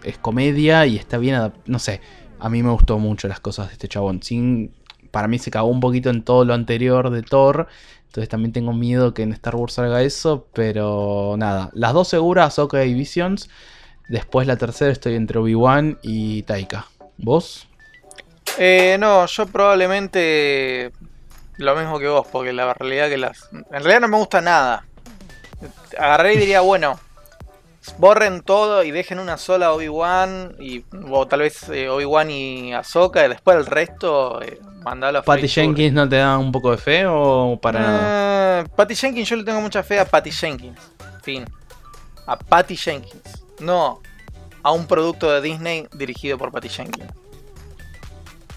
S1: es comedia y está bien, no sé, a mí me gustó mucho las cosas de este chabón. Sin, para mí se cagó un poquito en todo lo anterior de Thor entonces también tengo miedo que en Star Wars salga eso, pero nada. Las dos seguras, OK y Visions. Después la tercera estoy entre Obi-Wan y Taika. ¿Vos?
S2: Eh, no, yo probablemente lo mismo que vos, porque la realidad que las... En realidad no me gusta nada. Agarré y diría, bueno, borren todo y dejen una sola Obi-Wan y o tal vez eh, Obi-Wan y Ahsoka y después el resto eh, mandalo a
S1: ¿Patty Jenkins no te da un poco de fe o para nada?
S2: Eh, Patty Jenkins yo le tengo mucha fe a Patty Jenkins. Fin. A Patty Jenkins. No a un producto de Disney dirigido por Patty Jenkins.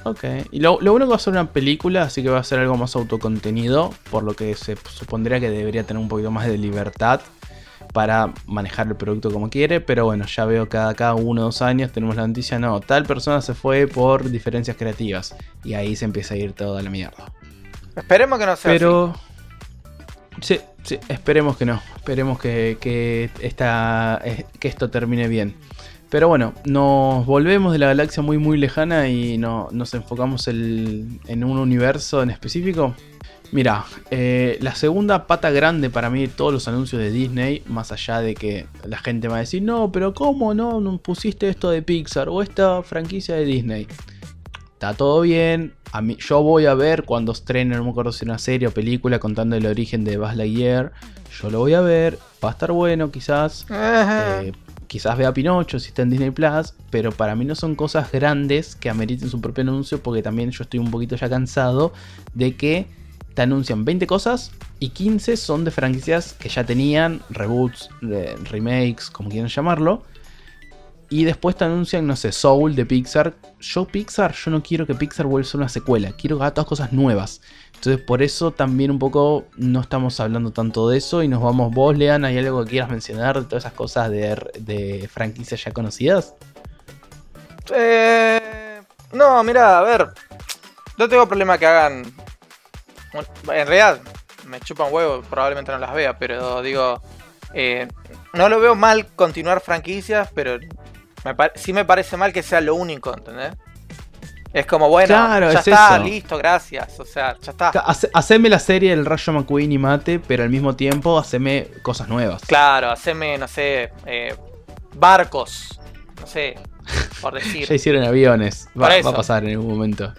S1: Ok, y lo, lo, bueno que va a ser una película, así que va a ser algo más autocontenido, por lo que se supondría que debería tener un poquito más de libertad para manejar el producto como quiere, pero bueno, ya veo cada, cada uno o dos años tenemos la noticia, no, tal persona se fue por diferencias creativas y ahí se empieza a ir toda la mierda.
S2: Esperemos que no sea
S1: Pero... Sí, sí, esperemos que no, esperemos que, que, eh, que esto termine bien. Pero bueno, nos volvemos de la galaxia muy muy lejana y no, nos enfocamos en un universo en específico. Mira, eh, la segunda pata grande para mí de todos los anuncios de Disney, más allá de que la gente va a decir, no, pero ¿cómo no, no pusiste esto de Pixar o esta franquicia de Disney? Está todo bien, a mí, yo voy a ver cuando estrenen, no me acuerdo si una serie o película contando el origen de Buzz Lightyear, yo lo voy a ver, va a estar bueno quizás, eh, quizás vea Pinocho si está en Disney Plus, pero para mí no son cosas grandes que ameriten su propio anuncio porque también yo estoy un poquito ya cansado de que te anuncian 20 cosas y 15 son de franquicias que ya tenían, reboots, remakes, como quieran llamarlo. Y después te anuncian, no sé, Soul de Pixar. Yo Pixar, yo no quiero que Pixar vuelva a ser una secuela, quiero que haga todas cosas nuevas. Entonces por eso también un poco no estamos hablando tanto de eso y nos vamos, vos Lean, ¿hay algo que quieras mencionar de todas esas cosas de, franquicias ya conocidas?
S2: Eh, no, mira, a ver, no tengo problema que hagan... En realidad, me chupan huevo, probablemente no las vea, pero digo, eh, no lo veo mal continuar franquicias, pero sí me parece mal que sea lo único, ¿entendés? Es como, bueno, ya está, listo, gracias. O sea, ya está.
S1: haceme la serie del Rayo McQueen y mate, pero al mismo tiempo haceme cosas nuevas.
S2: Claro, haceme, no sé, eh, barcos. No sé, por [laughs] decir.
S1: ya hicieron aviones. Va, a pasar en algún momento.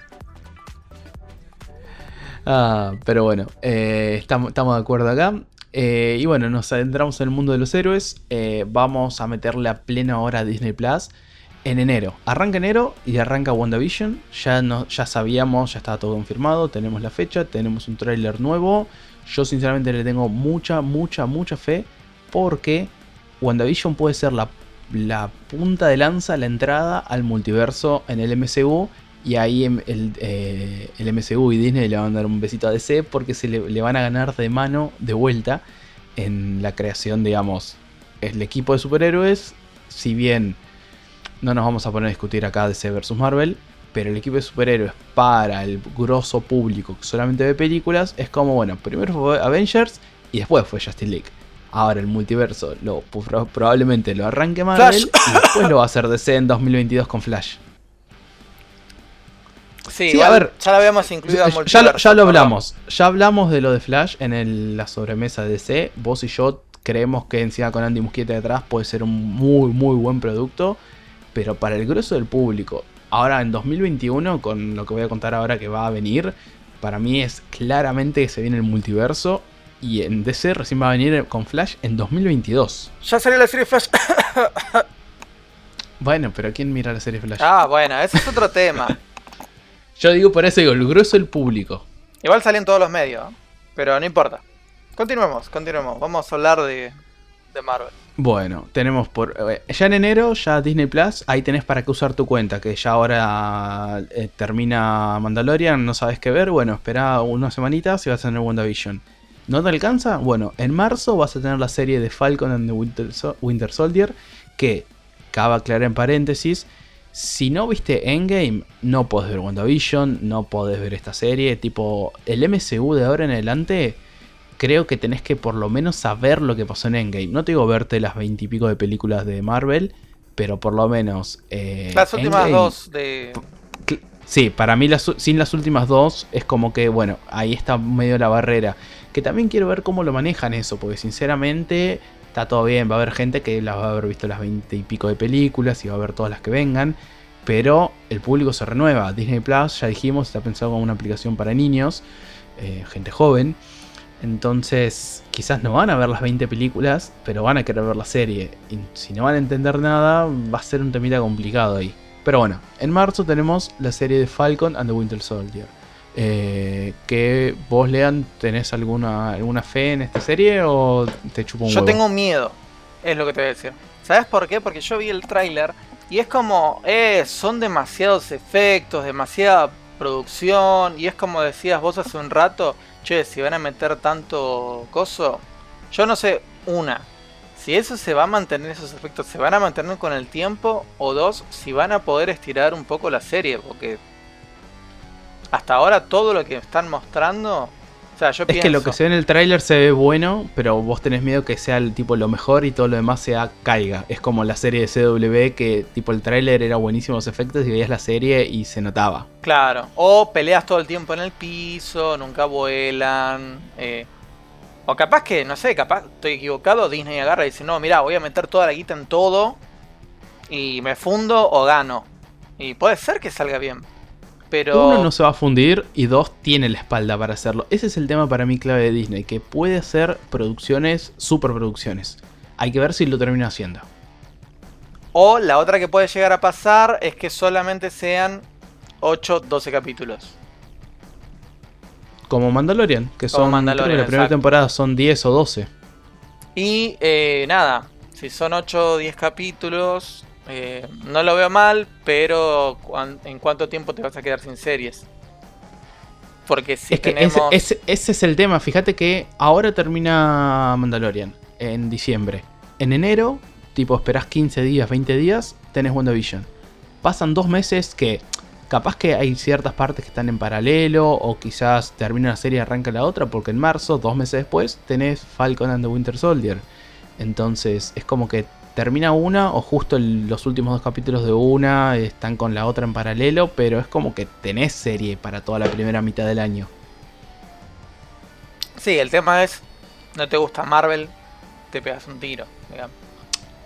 S1: Ah, pero bueno, eh, estamos, de acuerdo acá. Eh, y bueno, nos adentramos en el mundo de los héroes. vamos a meterle a plena hora a Disney Plus en enero. Arranca enero y arranca WandaVision. Ya, ya sabíamos, ya estaba todo confirmado. Tenemos la fecha, tenemos un tráiler nuevo. Yo sinceramente le tengo mucha, mucha, mucha fe. Porque WandaVision puede ser la, la punta de lanza, la entrada al multiverso en el MCU. Y ahí el, eh, el, MCU y Disney le van a dar un besito a DC porque se le, le van a ganar de mano de vuelta en la creación, digamos, el equipo de superhéroes. Si bien no nos vamos a poner a discutir acá DC vs Marvel, pero el equipo de superhéroes para el grosso público que solamente ve películas es como, bueno, primero fue Avengers y después fue Justin League. Ahora el multiverso lo, probablemente lo arranque Marvel y después lo va a hacer DC en 2022 con Flash.
S2: Sí, a ver, ya lo habíamos incluido
S1: en ya, ya, lo hablamos. Ya hablamos de lo de Flash en la sobremesa de DC. Vos y yo creemos que encima con Andy Muschietti detrás puede ser un muy, muy buen producto pero para el grueso del público, ahora en 2021, con lo que voy a contar ahora que va a venir, para mí es claramente que se viene el multiverso y en DC recién va a venir con Flash en 2022.
S2: Ya salió la serie Flash.
S1: bueno, pero ¿quién mira la serie Flash?
S2: Ah, bueno, ese es otro [laughs] tema.
S1: Yo digo por eso, digo, el grueso del público.
S2: Igual salen todos los medios, pero no importa. Continuemos, continuemos. Vamos a hablar de, de Marvel.
S1: Bueno, tenemos por. Eh, ya en enero, ya Disney Plus, ahí tenés para qué usar tu cuenta, que ya ahora eh, termina Mandalorian, no sabes qué ver. Bueno, espera unas semanitas y vas a tener WandaVision. ¿No te alcanza? Bueno, en marzo vas a tener la serie de Falcon and the Winter, Winter Soldier, que, cabe aclarar en paréntesis, si no viste Endgame, no podés ver WandaVision, no podés ver esta serie. Tipo, el MCU de ahora en adelante creo que tenés que por lo menos saber lo que pasó en Endgame. No te digo verte las veintipico de películas de Marvel, pero por lo menos.
S2: Eh, las últimas dos de.
S1: Sí, para mí sin las últimas dos es como que, bueno, ahí está medio la barrera. Que también quiero ver cómo lo manejan eso, porque sinceramente está todo bien. Va a haber gente que las va a haber visto las veinte y pico de películas y va a ver todas las que vengan. Pero el público se renueva. Disney Plus, ya dijimos, está pensado como una aplicación para niños, eh, gente joven. Entonces, quizás no van a ver las 20 películas, pero van a querer ver la serie. Y si no van a entender nada, va a ser un temita complicado ahí. Pero bueno, en marzo tenemos la serie de Falcon and the Winter Soldier. Eh, que vos lean, ¿tenés alguna, alguna fe en esta serie o te chupo un
S2: Yo tengo miedo, es lo que te voy a decir. ¿Sabes por qué? Porque yo vi el tráiler y es como, eh, son demasiados efectos, demasiada producción y es como decías vos hace un rato, che, si van a meter tanto coso, yo no sé, una, si eso se va a mantener, esos efectos se van a mantener con el tiempo, o dos, si van a poder estirar un poco la serie, porque hasta ahora todo lo que están mostrando
S1: es que lo que se ve en el tráiler se ve bueno, pero vos tenés miedo que sea el tipo lo mejor y todo lo demás sea caiga. Es como la serie de CW que tipo el tráiler era buenísimo los efectos y veías la serie y se notaba.
S2: Claro, o peleas todo el tiempo en el piso, nunca vuelan. Eh, o capaz que, no sé, capaz estoy equivocado, Disney agarra y dice, no, mira, voy a meter toda la guita en todo y me fundo o gano. Y puede ser que salga bien. Pero...
S1: Uno no se va a fundir y dos tiene la espalda para hacerlo. Ese es el tema para mí clave de Disney, que puede hacer producciones, superproducciones. Hay que ver si lo termina haciendo.
S2: O la otra que puede llegar a pasar es que solamente sean 8, 12 capítulos.
S1: Como Mandalorian, que son Mandalorian, la primera temporada son 10 o 12.
S2: Y eh, nada, si son 8 o 10 capítulos, Eh, no lo veo mal, pero ¿en cuánto tiempo te vas a quedar sin series?
S1: Porque si tenemos... ese, es el tema. Fíjate que ahora termina Mandalorian en diciembre. En enero, tipo esperás 15 días, 20 días, tenés WandaVision. Pasan dos meses que capaz que hay ciertas partes que están en paralelo o quizás termina una serie y arranca la otra porque en marzo, dos meses después, tenés Falcon and the Winter Soldier. Entonces es como que termina una o justo los últimos dos capítulos de una están con la otra en paralelo, pero es como que tenés serie para toda la primera mitad del año.
S2: Sí, el tema es, no te gusta Marvel, te pegas un tiro,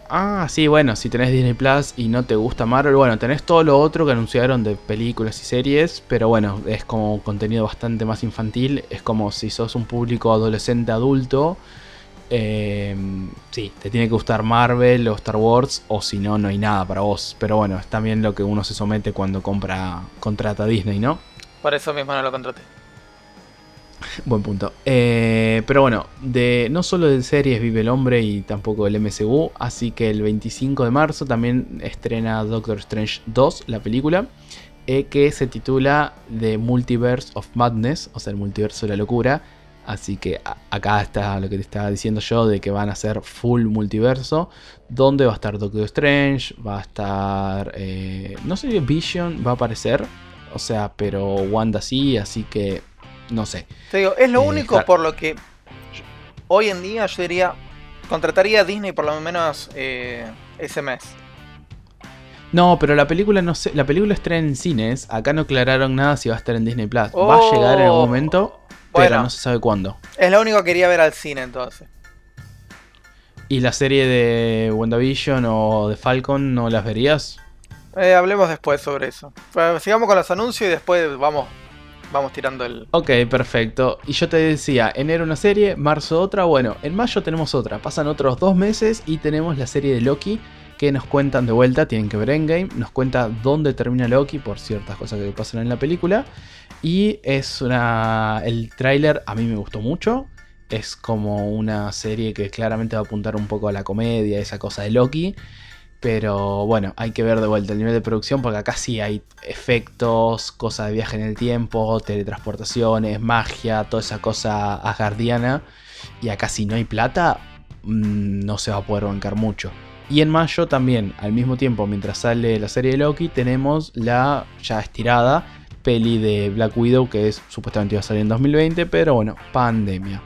S1: Ah, sí, bueno, si tenés Disney Plus y no te gusta Marvel, bueno, tenés todo lo otro que anunciaron de películas y series, pero bueno, es como contenido bastante más infantil, es como si sos un público adolescente adulto eh, sí, te tiene que gustar Marvel o Star Wars, o si no, no hay nada para vos. Pero bueno, es también lo que uno se somete cuando compra, contrata Disney, ¿no?
S2: Por eso mismo no lo contraté. [laughs]
S1: Buen punto. Eh, pero bueno, de, no solo de series vive el hombre y tampoco el MCU, así que el 25 de marzo también estrena Doctor Strange 2, la película, eh, que se titula The Multiverse of Madness, o sea, el multiverso de la locura Así que acá está lo que te estaba diciendo yo de que van a ser full multiverso. Donde va a estar Doctor Strange, va a estar... Eh, no sé si Vision va a aparecer. O sea, pero Wanda sí, así que no sé.
S2: Te digo, es lo eh, único por lo que hoy en día yo diría, contrataría a Disney por lo menos eh, ese mes.
S1: No, pero la película no sé, la película estrena en cines, acá no aclararon nada si va a estar en Disney Plus. Va a llegar en algún momento, pero no se sabe cuándo.
S2: Es lo único que quería ver al cine entonces.
S1: ¿Y la serie de WandaVision o de Falcon no las verías?
S2: Eh, hablemos después sobre eso. Pues, sigamos con los anuncios y después vamos, vamos tirando el...
S1: Ok, perfecto. Y yo te decía, enero una serie, marzo otra. Bueno, en mayo tenemos otra. Pasan otros dos meses y tenemos la serie de Loki que nos cuentan de vuelta, tienen que ver Endgame, nos cuenta dónde termina Loki por ciertas cosas que pasan en la película. Y es una. El tráiler a mí me gustó mucho. Es como una serie que claramente va a apuntar un poco a la comedia, esa cosa de Loki. Pero bueno, hay que ver de vuelta el nivel de producción porque acá sí hay efectos, cosas de viaje en el tiempo, teletransportaciones, magia, toda esa cosa asgardiana. Y acá si no hay plata, mm, no se va a poder bancar mucho. Y en mayo también, al mismo tiempo, mientras sale la serie de Loki, tenemos la ya estirada peli de Black Widow que es, supuestamente iba a salir en 2020, pero bueno, pandemia.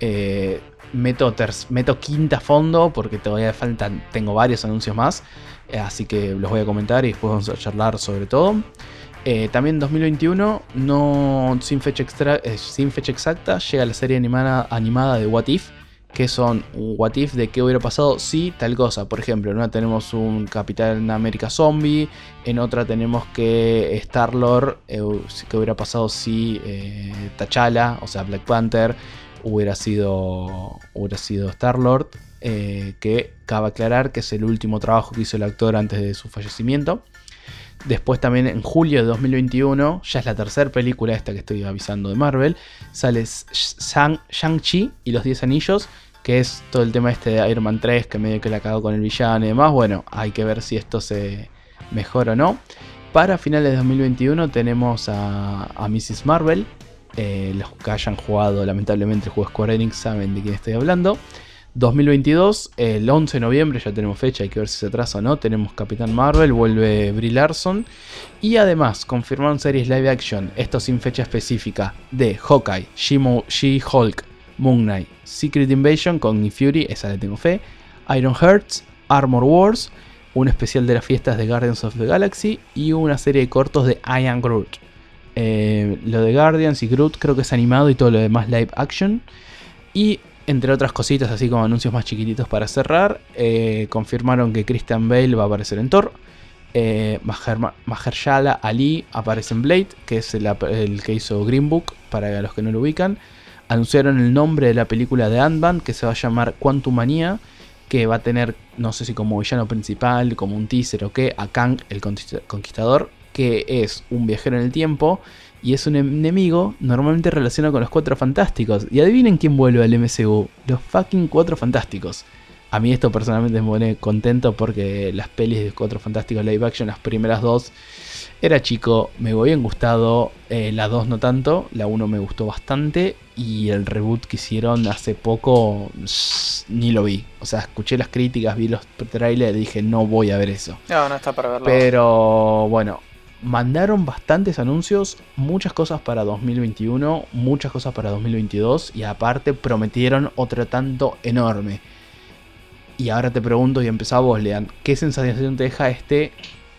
S1: Eh, meto, meto quinta fondo porque todavía faltan, tengo varios anuncios más, eh, así que los voy a comentar y después vamos a charlar sobre todo. Eh, también 2021, no, sin, fecha sin fecha exacta, llega la serie animada, animada de What If, que son un what if de qué hubiera pasado si tal cosa. Por ejemplo, en una tenemos un Capitán América zombie, en otra tenemos que Star-Lord, eh, qué hubiera pasado si eh, T'Challa, o sea, Black Panther, hubiera sido, hubiera sido Star-Lord. Eh, que cabe aclarar que es el último trabajo que hizo el actor antes de su fallecimiento. Después también en julio de 2021, ya es la tercera película esta que estoy avisando de Marvel, sale Shang-Chi y los 10 anillos, que es todo el tema este de Iron Man 3, que medio que la cagó con el villano y demás. Bueno, hay que ver si esto se mejora o no. Para finales de 2021 tenemos a, Mrs. Marvel. Eh, los que hayan jugado lamentablemente el juego Square Enix saben de quién estoy hablando. 2022, el 11 de noviembre, ya tenemos fecha, hay que ver si se atrasa o no. Tenemos Capitán Marvel, vuelve Brie Larson. Y además, confirmaron series live action, esto sin fecha específica, de Hawkeye, She-Hulk, Moon Knight, Secret Invasion con Nick Fury, esa le tengo fe. Iron Hearts, Armor Wars, un especial de las fiestas de Guardians of the Galaxy y una serie de cortos de I Am Groot. Eh, lo de Guardians y Groot creo que es animado y todo lo demás live action. Y entre otras cositas, así como anuncios más chiquititos para cerrar, eh, confirmaron que Christian Bale va a aparecer en Thor. Eh, Mahershala Ali aparece en Blade, que es el, que hizo Green Book, para los que no lo ubican. Anunciaron el nombre de la película de Ant-Man, que se va a llamar Quantum Manía, que va a tener, no sé si como villano principal, como un teaser o qué, a Kang el Conquistador, que es un viajero en el tiempo y es un enemigo normalmente relacionado con los Cuatro Fantásticos. Y adivinen quién vuelve al MCU, los fucking Cuatro Fantásticos. A mí esto personalmente me pone contento porque las pelis de Cuatro Fantásticos Live Action, las primeras dos, era chico, me habían gustado, eh, la dos no tanto, la uno me gustó bastante y el reboot que hicieron hace poco ni lo vi. O sea, escuché las críticas, vi los trailers y dije no voy a ver eso.
S2: No, no está para verlo.
S1: Pero bueno, mandaron bastantes anuncios, muchas cosas para 2021, muchas cosas para 2022 y aparte prometieron otro tanto enorme. Y ahora te pregunto y empezamos vos, Lean, ¿qué sensación te deja este,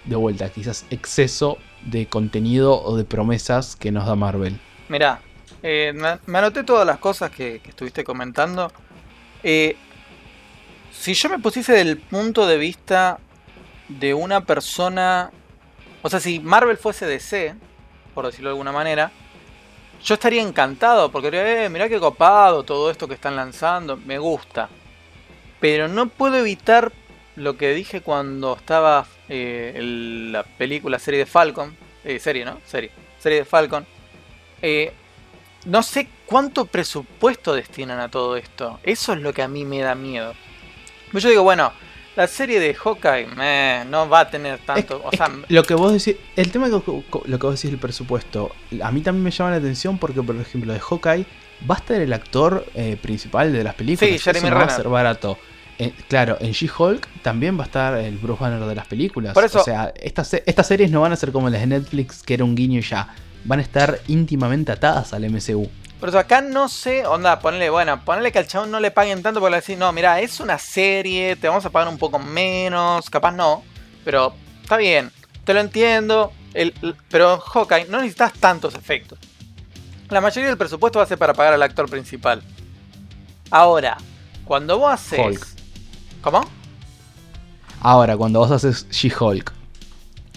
S1: de vuelta, quizás exceso de contenido o de promesas que nos da Marvel?
S2: Mira, eh, me anoté todas las cosas que, estuviste comentando. Eh, si yo me pusiese del punto de vista de una persona, o sea, si Marvel fuese DC, por decirlo de alguna manera, yo estaría encantado porque diría, eh, mirá qué copado todo esto que están lanzando, me gusta. Pero no puedo evitar lo que dije cuando estaba eh, la película, serie de Falcon. Eh, serie, ¿no? Serie. Serie de Falcon. Eh, no sé cuánto presupuesto destinan a todo esto. Eso es lo que a mí me da miedo. Yo digo, bueno, la serie de Hawkeye no va a tener tanto. o sea,
S1: lo que vos decís, el tema de lo que vos decís el presupuesto, a mí también me llama la atención porque, por ejemplo, de Hawkeye va a estar el actor principal de las películas.
S2: Sí, Jeremy
S1: no va a ser barato claro, en She-Hulk también va a estar el Bruce Banner de las películas.
S2: Por eso,
S1: o sea, estas, estas series no van a ser como las de Netflix, que era un guiño y ya. Van a estar íntimamente atadas al MCU.
S2: Por eso acá no sé, onda, ponle, bueno, ponle que al chabón no le paguen tanto porque le decís, no, mira, es una serie, te vamos a pagar un poco menos, capaz no, pero está bien, te lo entiendo, el, pero en Hawkeye no necesitas tantos efectos. La mayoría del presupuesto va a ser para pagar al actor principal. Ahora, cuando vos haces ¿Cómo?
S1: Ahora, cuando vos haces She-Hulk.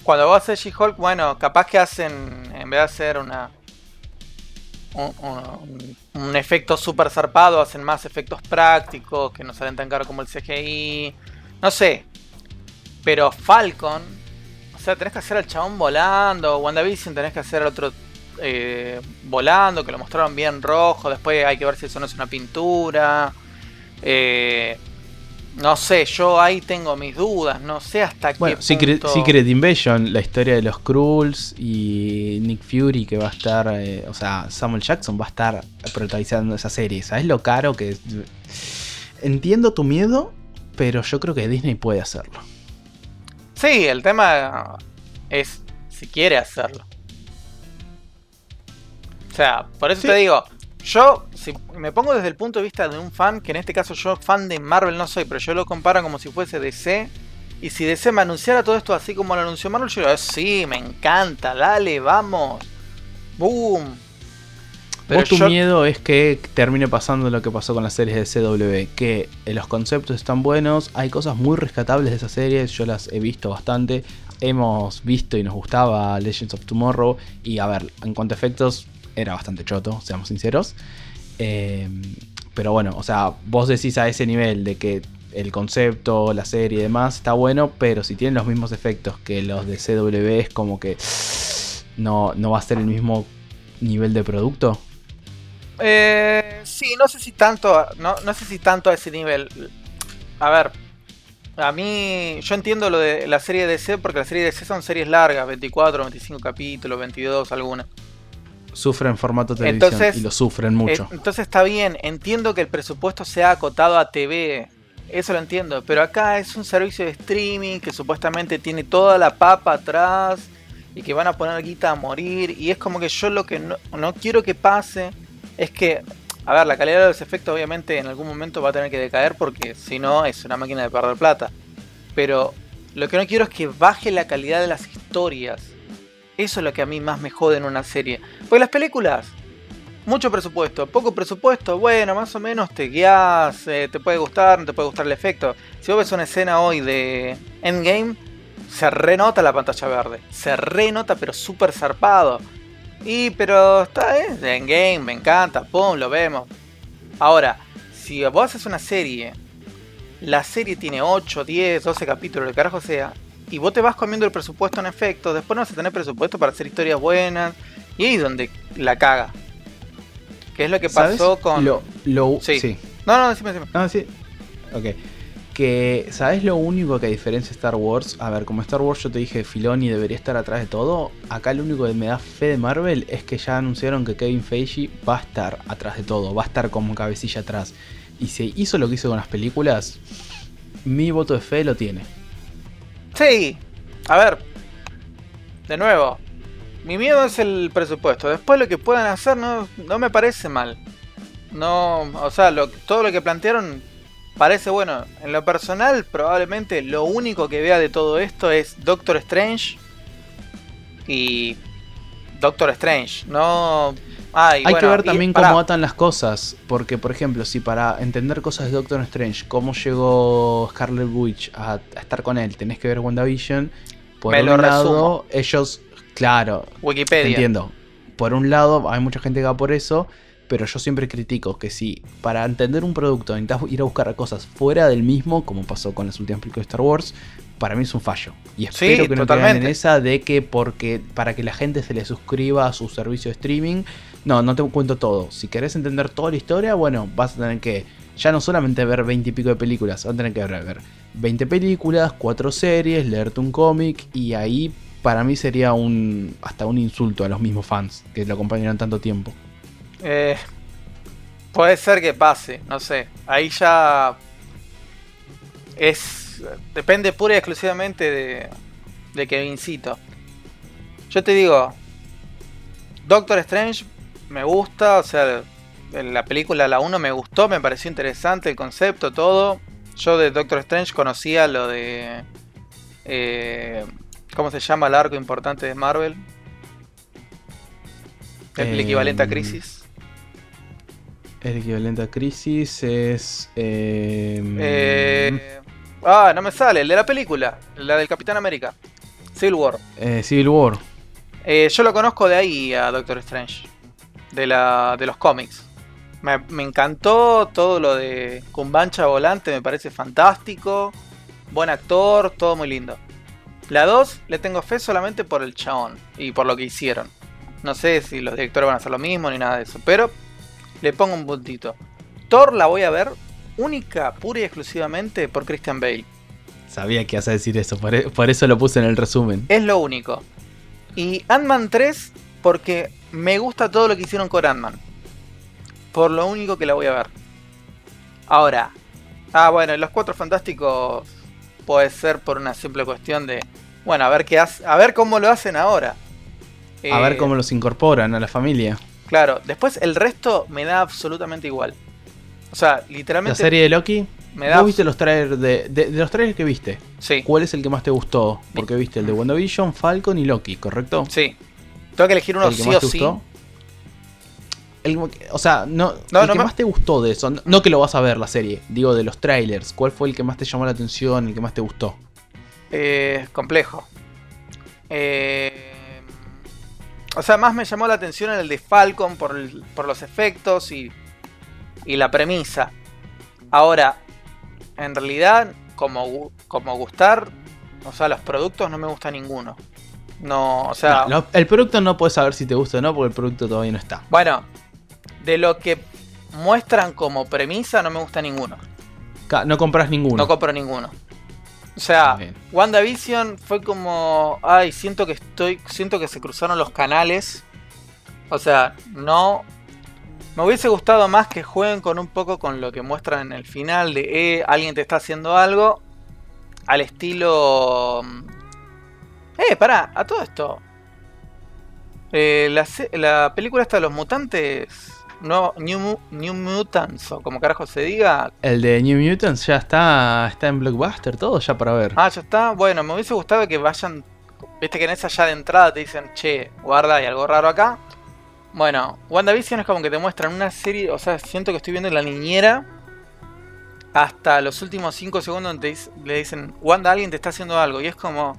S2: Cuando vos haces She-Hulk, bueno, capaz que hacen, en vez de hacer una un, efecto súper zarpado, hacen más efectos prácticos que no salen tan caros como el CGI. No sé. Pero Falcon, o sea, tenés que hacer al chabón volando. WandaVision tenés que hacer otro eh, volando, que lo mostraron bien rojo. Después hay que ver si eso no es una pintura. Eh, no sé, yo ahí tengo mis dudas, no sé hasta
S1: bueno,
S2: qué
S1: Secret, punto... Secret Invasion, la historia de los Krulls y Nick Fury que va a estar, eh, o sea, Samuel Jackson va a estar protagonizando esa serie. ¿Sabes lo caro que es? Entiendo tu miedo, pero yo creo que Disney puede hacerlo.
S2: Sí, el tema es si quiere hacerlo. O sea, por eso te digo, yo, si me pongo desde el punto de vista de un fan, que en este caso yo fan de Marvel no soy, pero yo lo comparo como si fuese DC. Y si DC me anunciara todo esto así como lo anunció Marvel, yo diría, sí, me encanta, dale, vamos. Boom.
S1: Pero Vos tu miedo es que termine pasando lo que pasó con las series de CW, que los conceptos están buenos, hay cosas muy rescatables de esas series, yo las he visto bastante, hemos visto y nos gustaba Legends of Tomorrow, y a ver, en cuanto a efectos, era bastante choto, seamos sinceros. Eh, pero bueno, o sea, vos decís a ese nivel de que el concepto, la serie y demás está bueno, pero si tienen los mismos efectos que los de CW es como que no, no va a ser el mismo nivel de producto.
S2: Eh, sí, no sé si tanto, no, no sé si tanto a ese nivel. A ver, a mí, yo entiendo lo de la serie DC porque la serie de DC son series largas, 24, 25 capítulos, 22 algunas
S1: sufren formato televisión y lo sufren mucho.
S2: Entonces está bien, entiendo que el presupuesto sea acotado a TV, eso lo entiendo, pero acá es un servicio de streaming que supuestamente tiene toda la papa atrás y que van a poner guita a morir y es como que yo lo que no, no quiero que pase es que, a ver, la calidad de los efectos obviamente en algún momento va a tener que decaer porque si no es una máquina de perder plata, pero lo que no quiero es que baje la calidad de las historias eso es lo que a mí más me jode en una serie. Porque las películas, mucho presupuesto, poco presupuesto, bueno, más o menos te guías, eh, te puede gustar, no te puede gustar el efecto. Si vos ves una escena hoy de Endgame, se renota la pantalla verde. Se renota, pero súper zarpado. Y, pero está, ¿eh? Endgame, me encanta, pum, lo vemos. Ahora, si vos haces una serie, la serie tiene 8, 10, 12 capítulos, lo carajo sea, y vos te vas comiendo el presupuesto en efecto, después no vas a tener presupuesto para hacer historias buenas, y ahí es donde la caga. Que es lo que pasó con.
S1: Lo, sí.
S2: No, no, decime, decime.
S1: No, sí. Ok. que, ¿sabes lo único que diferencia Star Wars? A ver, como Star Wars yo te dije, Filoni debería estar atrás de todo. Acá lo único que me da fe de Marvel es que ya anunciaron que Kevin Feige va a estar atrás de todo, va a estar como cabecilla atrás. Y si hizo lo que hizo con las películas, mi voto de fe lo tiene.
S2: Sí, a ver, de nuevo, mi miedo es el presupuesto. Después lo que puedan hacer no, no me parece mal. No, o sea, todo lo que plantearon parece bueno. En lo personal, probablemente lo único que vea de todo esto es Doctor Strange y Doctor Strange. No.
S1: Hay que ver también cómo atan las cosas. Porque, por ejemplo, si para entender cosas de Doctor Strange, cómo llegó Scarlet Witch a, estar con él, tenés que ver WandaVision. Por un lado, ellos, claro,
S2: Wikipedia.
S1: Entiendo. Por un lado, hay mucha gente que va por eso pero yo siempre critico que si para entender un producto necesitas ir a buscar cosas fuera del mismo, como pasó con las últimas películas de Star Wars, para mí es un fallo. Y espero que no caigan en esa de que porque para que la gente se le suscriba a su servicio de streaming, no, no te cuento todo. Si querés entender toda la historia, bueno, vas a tener que ya no solamente ver 20 y pico de películas, vas a tener que ver 20 películas, 4 series, leerte un cómic y ahí para mí sería un hasta un insulto a los mismos fans que lo acompañaron tanto tiempo.
S2: Eh, puede ser que pase, no sé. Ahí ya es depende pura y exclusivamente de, de Kevincito. Yo te digo, Doctor Strange me gusta, o sea, la película la 1 me gustó, me pareció interesante el concepto, todo. Yo de Doctor Strange conocía lo de... Eh, ¿Cómo se llama el arco importante de Marvel? El equivalente a em, Crisis.
S1: El equivalente a Crisis es.
S2: Em, eh, ah, no me sale, el de la película, la del Capitán América. Civil War.
S1: Eh, Civil War.
S2: Eh, yo lo conozco de ahí a Doctor Strange. De, la, de los cómics. Me, me encantó todo lo de Cumbancha Volante, me parece fantástico. Buen actor, todo muy lindo. La 2 le tengo fe solamente por el chabón y por lo que hicieron. No sé si los directores van a hacer lo mismo ni nada de eso, pero le pongo un puntito. Thor la voy a ver única, pura y exclusivamente por Christian Bale.
S1: Sabía que ibas a decir eso, por, eso lo puse en el resumen.
S2: Es lo único. Y Ant-Man 3 porque me gusta todo lo que hicieron con Ant-Man. Por lo único que la voy a ver. Ahora. Ah, bueno, los cuatro fantásticos puede ser por una simple cuestión de. Bueno, a ver qué hace, a ver cómo lo hacen ahora.
S1: A ver eh, cómo los incorporan a la familia.
S2: Claro, después el resto me da absolutamente igual. O sea, literalmente.
S1: ¿La serie de Loki? Me da ¿Vos viste los trailers de, los trailers que viste?
S2: Sí.
S1: ¿Cuál es el que más te gustó? Porque viste el de WandaVision, Falcon y Loki, ¿correcto?
S2: Sí. Tengo que elegir uno sí o sí.
S1: o sea, no, el que más te gustó de eso, no, que lo vas a ver la serie, digo de los trailers, ¿cuál fue el que más te llamó la atención, el que más te gustó?
S2: Eh, complejo. Eh, o sea, más me llamó la atención el de Falcon por, los efectos y, y, la premisa. Ahora, en realidad, como, como gustar, o sea, los productos no me gusta ninguno. No, o sea.
S1: el producto no puedes saber si te gusta o no, porque el producto todavía no está.
S2: Bueno, de lo que muestran como premisa, no me gusta ninguno.
S1: No compras ninguno.
S2: No compro ninguno. O sea, WandaVision fue como, ay, siento que estoy, siento que se cruzaron los canales. O sea, no me hubiese gustado más que jueguen con un poco con lo que muestran en el final de, eh, alguien te está haciendo algo al estilo mm, Eh, pará, a todo esto. Eh, la, la película esta de los mutantes no, New, New Mutants, o como carajo se diga.
S1: El de New Mutants ya está, está en Blockbuster, todo ya para ver.
S2: Ah, ya está. Bueno, me hubiese gustado que vayan. Viste que en esa ya de entrada te dicen, che, guarda, hay algo raro acá. Bueno, WandaVision es como que te muestran una serie, o sea, siento que estoy viendo la niñera hasta los últimos 5 segundos donde le dicen, Wanda, alguien te está haciendo algo. Y es como,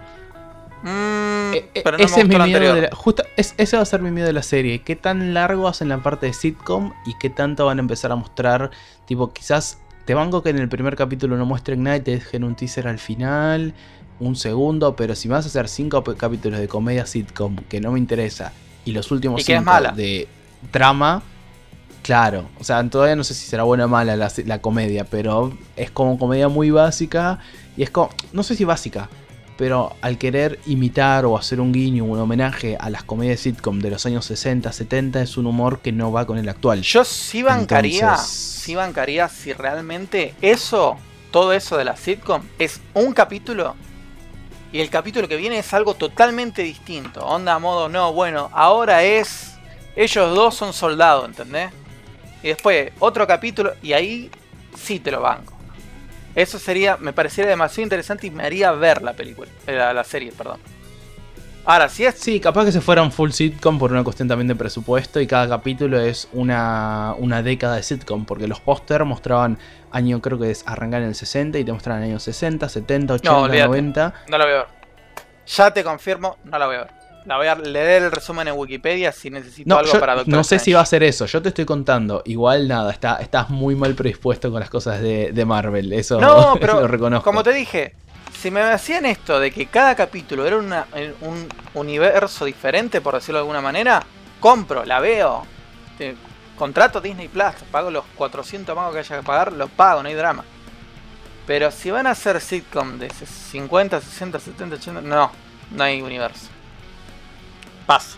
S1: Mm, eh, eh, ese es mi miedo de justo, ese va a ser mi miedo de la serie. ¿Qué tan largo hacen la parte de sitcom y qué tanto van a empezar a mostrar? Tipo, quizás te banco que en el primer capítulo no muestren nada y te dejen un teaser al final, un segundo, pero si vas a hacer cinco capítulos de comedia sitcom que no me interesa y los últimos cinco de trama, Claro, o sea, todavía no sé si será buena o mala la, la comedia, pero es como comedia muy básica y es como, no sé si básica, pero al querer imitar o hacer un guiño, un homenaje a las comedias sitcom de los años 60, 70, es un humor que no va con el actual.
S2: Yo sí bancaría, sí bancaría si realmente eso, todo eso de la sitcom, es un capítulo y el capítulo que viene es algo totalmente distinto. Onda modo, no, bueno, ahora es. Ellos dos son soldados, ¿entendés? Y después otro capítulo y ahí sí te lo banco. Eso sería, me parecería demasiado interesante y me haría ver la película, eh, la, la serie, perdón.
S1: Ahora, si es. Sí, capaz que se fuera un full sitcom por una cuestión también de presupuesto y cada capítulo es una, una década de sitcom, porque los póster mostraban año, creo que es arrancar en el 60 y te mostraban años 60, 70, 80, no, 90.
S2: No la voy a ver. Ya te confirmo, no la voy a ver. La voy a leer el resumen en Wikipedia si necesito algo para
S1: Doctor No sé si va a ser eso, yo te estoy contando. Igual nada, está, estás muy mal predispuesto con las cosas de, Marvel. Eso
S2: no, [laughs] pero lo reconozco. Como te dije, si me hacían esto de que cada capítulo era un universo diferente, por decirlo de alguna manera, compro, la veo. contrato Disney Plus, pago los 400 magos que haya que pagar, los pago, no hay drama. Pero si van a hacer sitcom de 50, 60, 70, 80, no, no hay universo.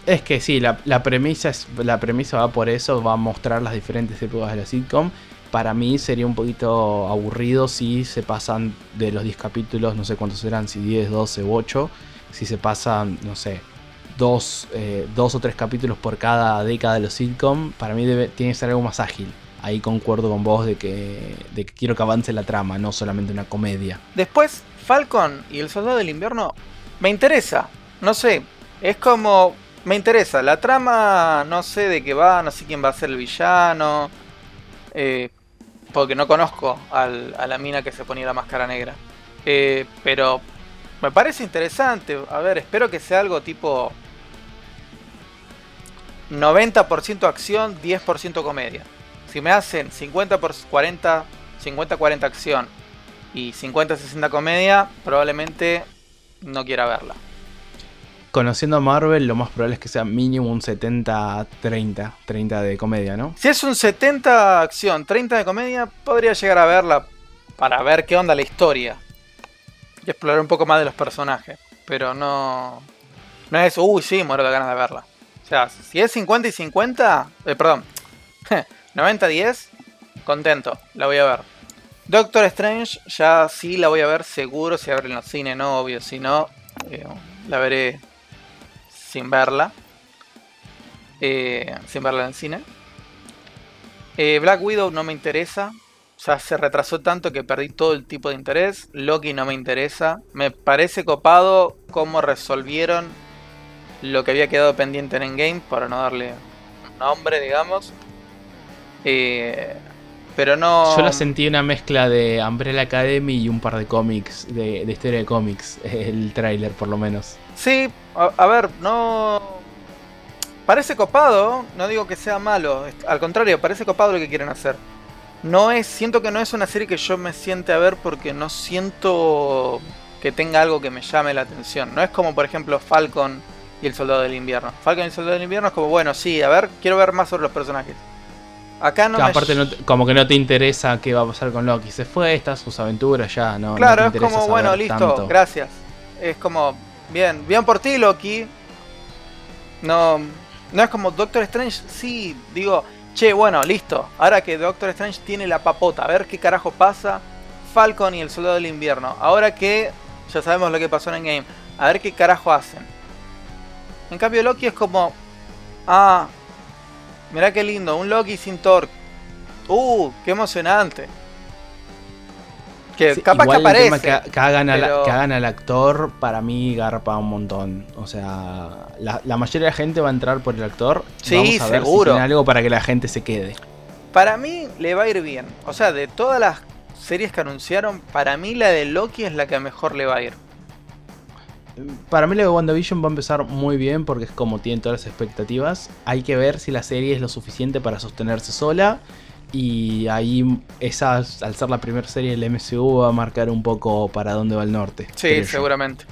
S1: Es que sí, la, premisa es, la premisa va por eso, va a mostrar las diferentes épocas de la sitcom. Para mí sería un poquito aburrido si se pasan de los 10 capítulos, no sé cuántos serán, si 10, 12 u 8, si se pasan, no sé, dos, eh, dos o tres capítulos por cada década de los sitcom, para mí debe, tiene que ser algo más ágil. Ahí concuerdo con vos de que, de que quiero que avance la trama, no solamente una comedia.
S2: Después, Falcon y el Soldado del Invierno me interesa. No sé, es como. Me interesa. La trama, no sé de qué va, no sé quién va a ser el villano. Eh, porque no conozco a la mina que se ponía la máscara negra. Eh, pero me parece interesante. A ver, espero que sea algo tipo 90% acción, 10% comedia. Si me hacen 50 por 40, 50-40 acción y 50-60 comedia, probablemente no quiera verla
S1: conociendo a Marvel, lo más probable es que sea mínimo un 70-30, 30 de comedia, ¿no?
S2: Si es un 70 acción, 30 de comedia, podría llegar a verla para ver qué onda la historia y explorar un poco más de los personajes. Pero no. No es, uy, sí, muero de ganas de verla. O sea, si es 50 y 50, eh, perdón, [laughs] 90-10, contento, la voy a ver. Doctor Strange, ya sí la voy a ver seguro, si abre en los cines, no, obvio, si no, eh, la veré sin verla. Eh, sin verla en cine. Eh, Black Widow no me interesa. Ya se retrasó tanto que perdí todo el tipo de interés. Loki no me interesa. Me parece copado cómo resolvieron lo que había quedado pendiente en Endgame, para no darle nombre, digamos. Eh, pero no.
S1: Yo la sentí una mezcla de Umbrella Academy y un par de cómics, de, historia de cómics, [laughs] el tráiler por lo menos.
S2: Sí, a, ver, no. Parece copado, no digo que sea malo, al contrario, parece copado lo que quieren hacer. No es, siento que no es una serie que yo me siente a ver porque no siento que tenga algo que me llame la atención. No es como, por ejemplo, Falcon y el Soldado del Invierno. Falcon y el Soldado del Invierno es como, bueno, sí, a ver, quiero ver más sobre los personajes.
S1: Acá no Aparte, como que no te interesa qué va a pasar con Loki. Se fue, estas sus aventuras ya, no.
S2: Claro, es como, bueno, listo, gracias. Es como, bien, bien por ti, Loki. No, no es como Doctor Strange, sí, digo, che, bueno, listo. Ahora que Doctor Strange tiene la papota, a ver qué carajo pasa. Falcon y el Soldado del Invierno. Ahora que ya sabemos lo que pasó en Game, a ver qué carajo hacen. En cambio, Loki es como, ah, Mirá qué lindo, un Loki sin Thor. Uh, qué emocionante.
S1: Que capaz que aparece. Que, hagan al, actor, para mí garpa un montón. O sea, la, mayoría de la gente va a entrar por el actor.
S2: Sí, Vamos a ver seguro.
S1: Si algo para que la gente se quede.
S2: Para mí le va a ir bien. O sea, de todas las series que anunciaron, para mí la de Loki es la que mejor le va a ir
S1: para mí la de WandaVision va a empezar muy bien porque es como tiene todas las expectativas. Hay que ver si la serie es lo suficiente para sostenerse sola. Y ahí esa, al ser la primera serie del MCU, va a marcar un poco para dónde va el norte.
S2: Sí, seguramente.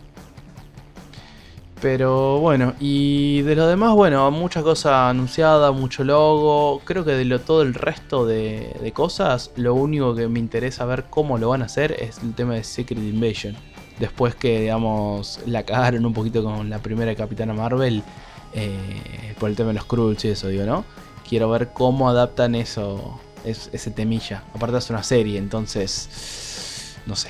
S1: Pero bueno, y de lo demás, bueno, mucha cosa anunciada, mucho logo. Creo que de lo, todo el resto de, de, cosas, lo único que me interesa ver cómo lo van a hacer es el tema de Secret Invasion. Después que, digamos, la cagaron un poquito con la primera Capitana Marvel eh, por el tema de los Skrulls y eso, digo, ¿no? Quiero ver cómo adaptan eso, ese temilla. Aparte es una serie, entonces, no sé,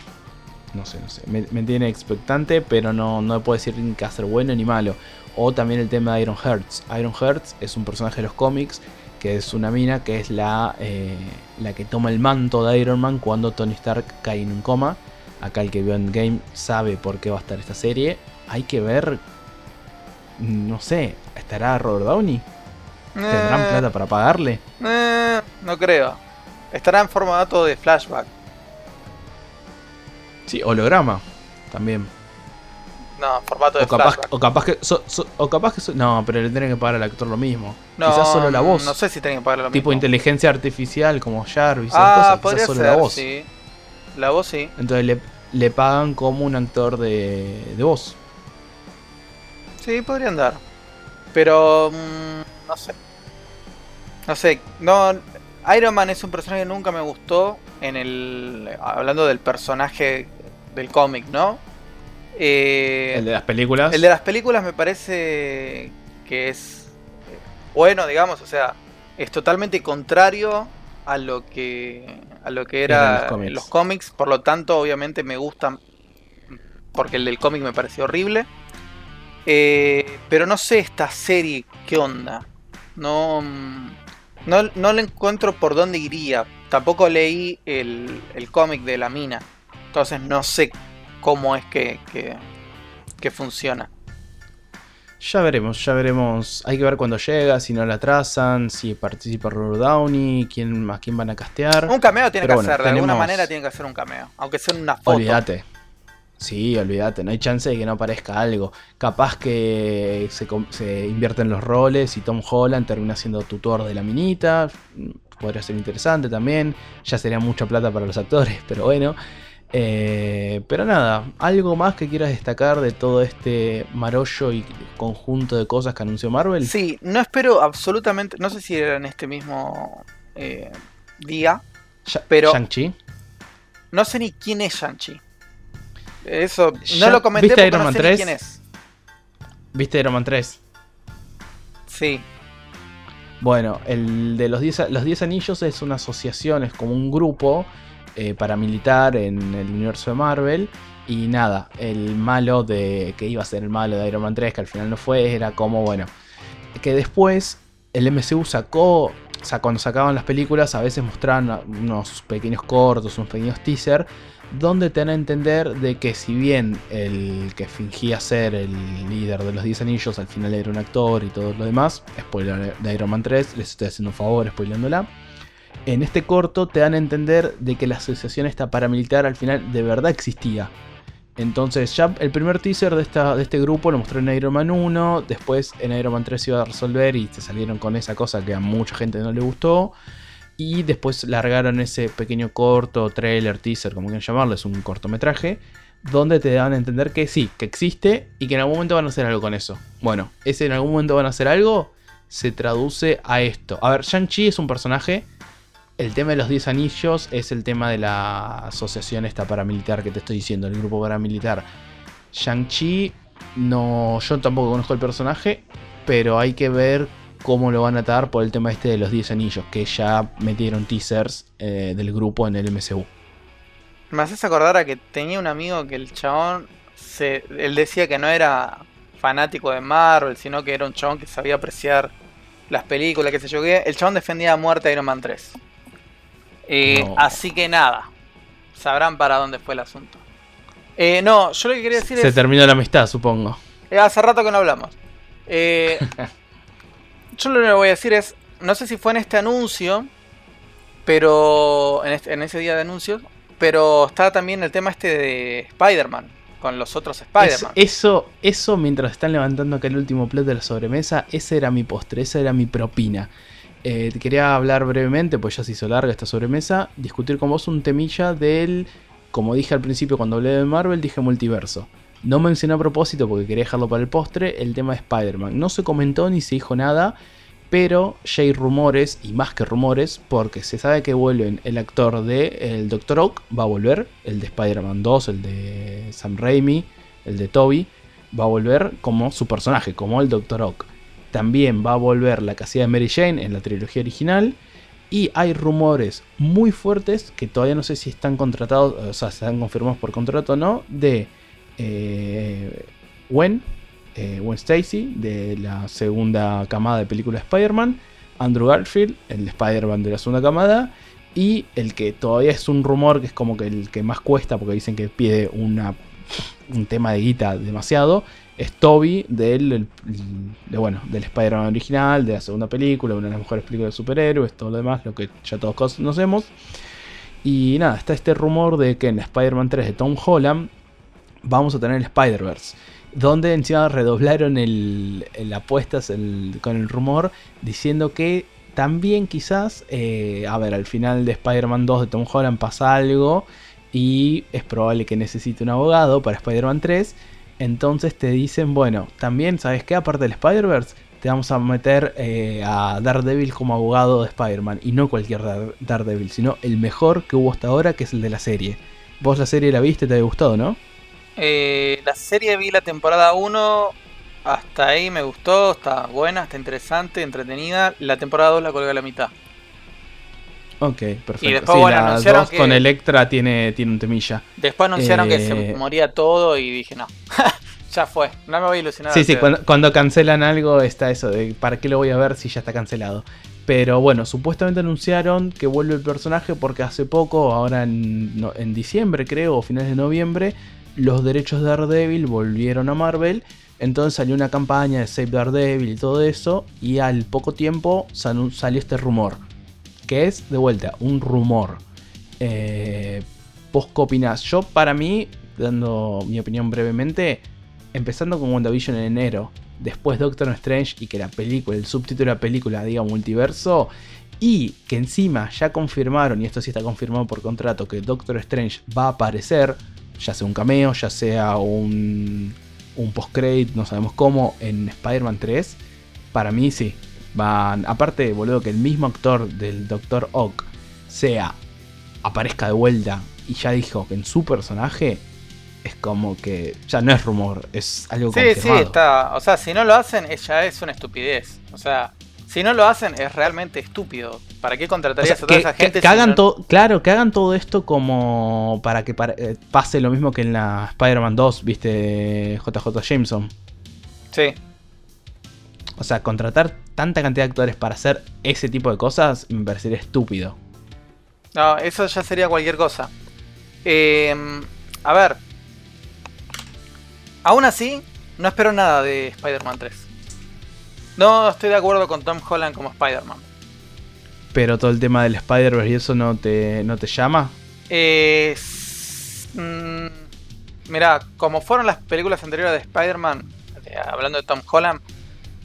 S1: no sé, no sé. Me, tiene expectante, pero no, no puedo decir ni que hacer bueno ni malo. O también el tema de Iron Hearts. Iron Hearts es un personaje de los cómics que es una mina que es la, eh, la que toma el manto de Iron Man cuando Tony Stark cae en un coma. Acá el que vio en Game sabe por qué va a estar esta serie. Hay que ver. No sé, ¿estará Robert Downey? ¿Tendrán eh. plata para pagarle?
S2: Eh, no creo. Estará en formato de flashback.
S1: Sí, holograma también.
S2: No, formato de
S1: o capaz,
S2: flashback.
S1: O capaz que. o capaz que no, pero le tienen que pagar al actor lo mismo. No, Quizás solo la voz.
S2: No sé si tienen que pagar lo
S1: tipo
S2: mismo.
S1: inteligencia artificial como Jarvis.
S2: Ah, podría solo ser, la voz. Sí. La voz sí.
S1: Entonces le, le pagan como un actor de, de voz.
S2: Sí, podría andar. Pero. Mmm, no sé. No sé. No. Iron Man es un personaje que nunca me gustó. En el. Hablando del personaje del cómic, ¿no?
S1: Eh, el de las películas.
S2: El de las películas me parece que es bueno, digamos, o sea, es totalmente contrario a lo que a lo que era los cómics. por lo tanto, obviamente me gustan porque el del cómic me pareció horrible. Eh, pero no sé esta serie qué onda. No, no, no le encuentro por dónde iría. Tampoco leí el, el cómic de la mina. Entonces no sé cómo es que, que, funciona.
S1: Ya veremos, ya veremos. Hay que ver cuándo llega, si no la trazan, si participa Robert Downey, quién, a quién van a castear.
S2: Un cameo tiene que hacer, de alguna manera tiene que hacer un cameo, aunque sea una foto.
S1: Olvídate. Sí, olvídate, no hay chance de que no aparezca algo. Capaz que se, se invierten los roles y Tom Holland termina siendo tutor de la minita. Podría ser interesante también. Ya sería mucha plata para los actores, pero bueno. Eh, pero nada, algo más que quieras destacar de todo este marollo y conjunto de cosas que anunció Marvel.
S2: Sí, no espero absolutamente, no sé si era en este mismo eh, día, pero
S1: Shang-Chi.
S2: No sé ni quién es Shang-Chi. Eso, no lo comenté porque no sé quién es.
S1: ¿Viste Iron Man 3?
S2: Sí.
S1: Bueno, el de los 10 los 10 anillos es una asociación, es como un grupo eh, paramilitar en el universo de Marvel. Y nada, el malo de. que iba a ser el malo de Iron Man 3, que al final no fue, era como, bueno. Que después el MCU sacó. O sea, cuando sacaban las películas, a veces mostraban unos pequeños cortos, unos pequeños teasers, donde te dan a entender de que si bien el que fingía ser el líder de los 10 anillos al final era un actor y todo lo demás, spoiler de Iron Man 3, les estoy haciendo un favor spoilándola en este corto te dan a entender de que la asociación esta paramilitar al final de verdad existía. Entonces ya el primer teaser de, de este grupo lo mostró en Iron Man 1, después en Iron Man 3 se iba a resolver y se salieron con esa cosa que a mucha gente no le gustó. Y después largaron ese pequeño corto, trailer, teaser, como quieran llamarlo, es un cortometraje, donde te dan a entender que sí, que existe y que en algún momento van a hacer algo con eso. Bueno, ese en algún momento van a hacer algo se traduce a esto. A ver, Shang-Chi es un personaje el tema de los 10 anillos es el tema de la asociación esta paramilitar que te estoy diciendo, el grupo paramilitar. Shang-Chi, no, yo tampoco conozco el personaje, pero hay que ver cómo lo van a atar por el tema este de los 10 anillos, que ya metieron teasers eh, del grupo en el MCU.
S2: Me haces acordar a que tenía un amigo que el chabón, se, él decía que no era fanático de Marvel, sino que era un chabón que sabía apreciar las películas, que se yo. El chabón defendía a muerte a Iron Man 3. Eh, así que nada, sabrán para dónde fue el asunto. Eh, no, yo lo que quería decir
S1: Se
S2: es...
S1: Se terminó la amistad, supongo.
S2: Eh, hace rato que no hablamos. [laughs] yo lo que voy a decir es, no sé si fue en este anuncio, pero en, este, en ese día de anuncios, pero está también el tema este de Spider-Man con los otros Spider-Man.
S1: Eso, eso, mientras están levantando acá el último plot de la sobremesa, ese era mi postre, esa era mi propina. Eh, quería hablar brevemente, pues ya se hizo larga esta sobremesa, discutir con vos un temilla del, como dije al principio cuando hablé de Marvel, dije multiverso. No mencioné a propósito porque quería dejarlo para el postre el tema de Spider-Man. No se comentó ni se dijo nada, pero ya hay rumores, y más que rumores, porque se sabe que vuelven el actor de el Dr. Oak, va a volver, el de Spider-Man 2, el de Sam Raimi, el de Toby, va a volver como su personaje, como el Dr. Oak. También va a volver la casilla de Mary Jane en la trilogía original. Y hay rumores muy fuertes que todavía no sé si están contratados, o sea, están confirmados por contrato o no, de eh, Gwen, eh, Stacy, de la segunda camada de película Spider-Man, Andrew Garfield, el Spider-Man de la segunda camada, y el que todavía es un rumor que es como que el que más cuesta porque dicen que pide un tema de guita demasiado, es Toby del, de, bueno, del Spider-Man original, de la segunda película, una de las mejores películas de superhéroes, todo lo demás, lo que ya todos conocemos. Y nada, está este rumor de que en Spider-Man 3 de Tom Holland vamos a tener el Spider-Verse. Donde encima redoblaron el, apuestas con el rumor diciendo que también quizás, eh, a ver, al final de Spider-Man 2 de Tom Holland pasa algo y es probable que necesite un abogado para Spider-Man 3. Entonces te dicen, bueno, también, ¿sabes qué? Aparte del Spider-Verse, te vamos a meter eh, a Daredevil como abogado de Spider-Man. Y no cualquier Daredevil, sino el mejor que hubo hasta ahora, que es el de la serie. Vos la serie la viste, te ha gustado, ¿no?
S2: Eh, la serie vi la temporada 1, hasta ahí me gustó, está buena, está interesante, entretenida. La temporada 2 la colgué a la mitad.
S1: Ok, perfecto. Y después, bueno, anunciaron que... con Electra tiene, tiene un temilla.
S2: Después anunciaron que se eh, moría todo y dije, no, [laughs] ya fue, no me voy a ilusionar.
S1: Sí, sí, cuando, cuando, cancelan algo está eso de ¿para qué lo voy a ver si ya está cancelado? Pero bueno, supuestamente anunciaron que vuelve el personaje porque hace poco, ahora en, en diciembre creo, o finales de noviembre, los derechos de Daredevil volvieron a Marvel. Entonces salió una campaña de Save Daredevil y todo eso. Y al poco tiempo salió este rumor. Que es, de vuelta, un rumor. Eh, ¿Vos qué opinás? Yo, para mí, dando mi opinión brevemente, empezando con WandaVision en enero, después Doctor Strange y que la película, el subtítulo de la película diga multiverso, y que encima ya confirmaron, y esto sí está confirmado por contrato, que Doctor Strange va a aparecer ya sea un cameo, ya sea un, un post-credit, no sabemos cómo, en Spider-Man 3, para mí sí. Van, aparte, boludo, que el mismo actor del Dr. Ock sea, aparezca de vuelta y ya dijo que en su personaje es como que ya no es rumor, es algo
S2: Sí, sí, está. O sea, si no lo hacen, ya es una estupidez. O sea, si no lo hacen, es realmente estúpido. ¿Para qué contratarías a toda esa gente?
S1: Que, hagan todo, claro, que hagan todo esto como para que eh, pase lo mismo que en la Spider-Man 2, viste, JJ Jameson.
S2: Sí.
S1: O sea, contratar tanta cantidad de actores para hacer ese tipo de cosas me parecería estúpido.
S2: No, eso ya sería cualquier cosa. Em, a ver. Aún así, no espero nada de Spider-Man 3. No estoy de acuerdo con Tom Holland como Spider-Man.
S1: Pero todo el tema del Spider-Verse y eso no te, no te llama.
S2: Eh, mira, como fueron las películas anteriores de Spider-Man, hablando de Tom Holland,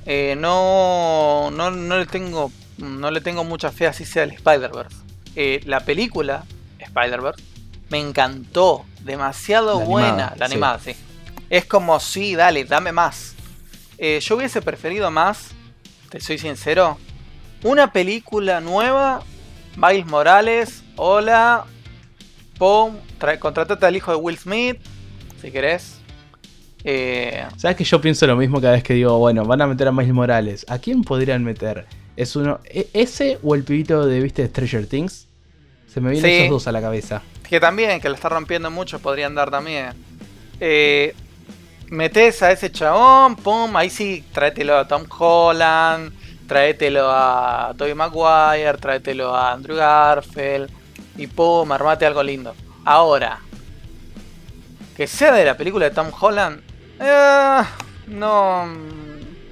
S2: eh, no, no, no, le tengo, no le tengo mucha fe así sea el Spider-Verse. Eh, la película Spider-Verse me encantó, demasiado buena, la animada, sí. Es como, sí, dale, dame más. Eh, yo hubiese preferido más, te soy sincero, una película nueva, Miles Morales, hola, pum, contratate al hijo de Will Smith, si querés.
S1: Eh, ¿Sabes que yo pienso lo mismo cada vez que digo, bueno, van a meter a Miles Morales? ¿A quién podrían meter? ¿Es uno e, ese o el pibito de, viste, de Stranger Things? Se me vienen esos dos a la cabeza.
S2: Que también, que lo está rompiendo mucho, podrían dar también. Eh, metes a ese chabón, pum, ahí sí, tráetelo a Tom Holland, tráetelo a Tobey Maguire, tráetelo a Andrew Garfield y pum, armate algo lindo. Ahora, que sea de la película de Tom Holland, eh, no,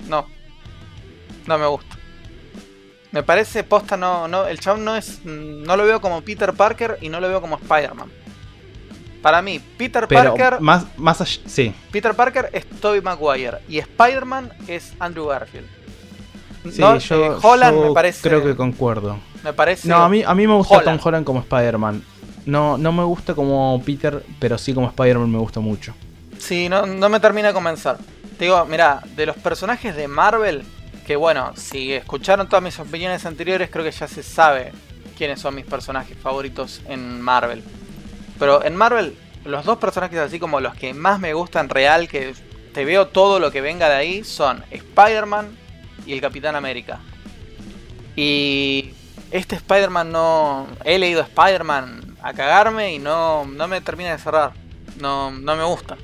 S2: no, no me gusta. Me parece posta no, no, el chabón no es, no lo veo como Peter Parker y no lo veo como Spider-Man. Para mí, Peter Parker.
S1: Más, más allá, sí.
S2: Peter Parker es Tobey Maguire y Spider-Man es Andrew Garfield.
S1: Sí, yo, eh, Holland me parece. Creo que concuerdo.
S2: Me parece.
S1: No, a mí, a mí me gusta Tom Holland como Spider-Man. No, no me gusta como Peter, pero sí como Spider-Man me gusta mucho.
S2: Sí, no, no me termina de convencer. Te digo, mira, de los personajes de Marvel, que bueno, si escucharon todas mis opiniones anteriores, creo que ya se sabe quiénes son mis personajes favoritos en Marvel. Pero en Marvel, los dos personajes así como los que más me gustan real, que te veo todo lo que venga de ahí, son Spider-Man y el Capitán América. Y este Spider-Man no... He leído Spider-Man a cagarme y no, no me termina de cerrar. No, no me gusta.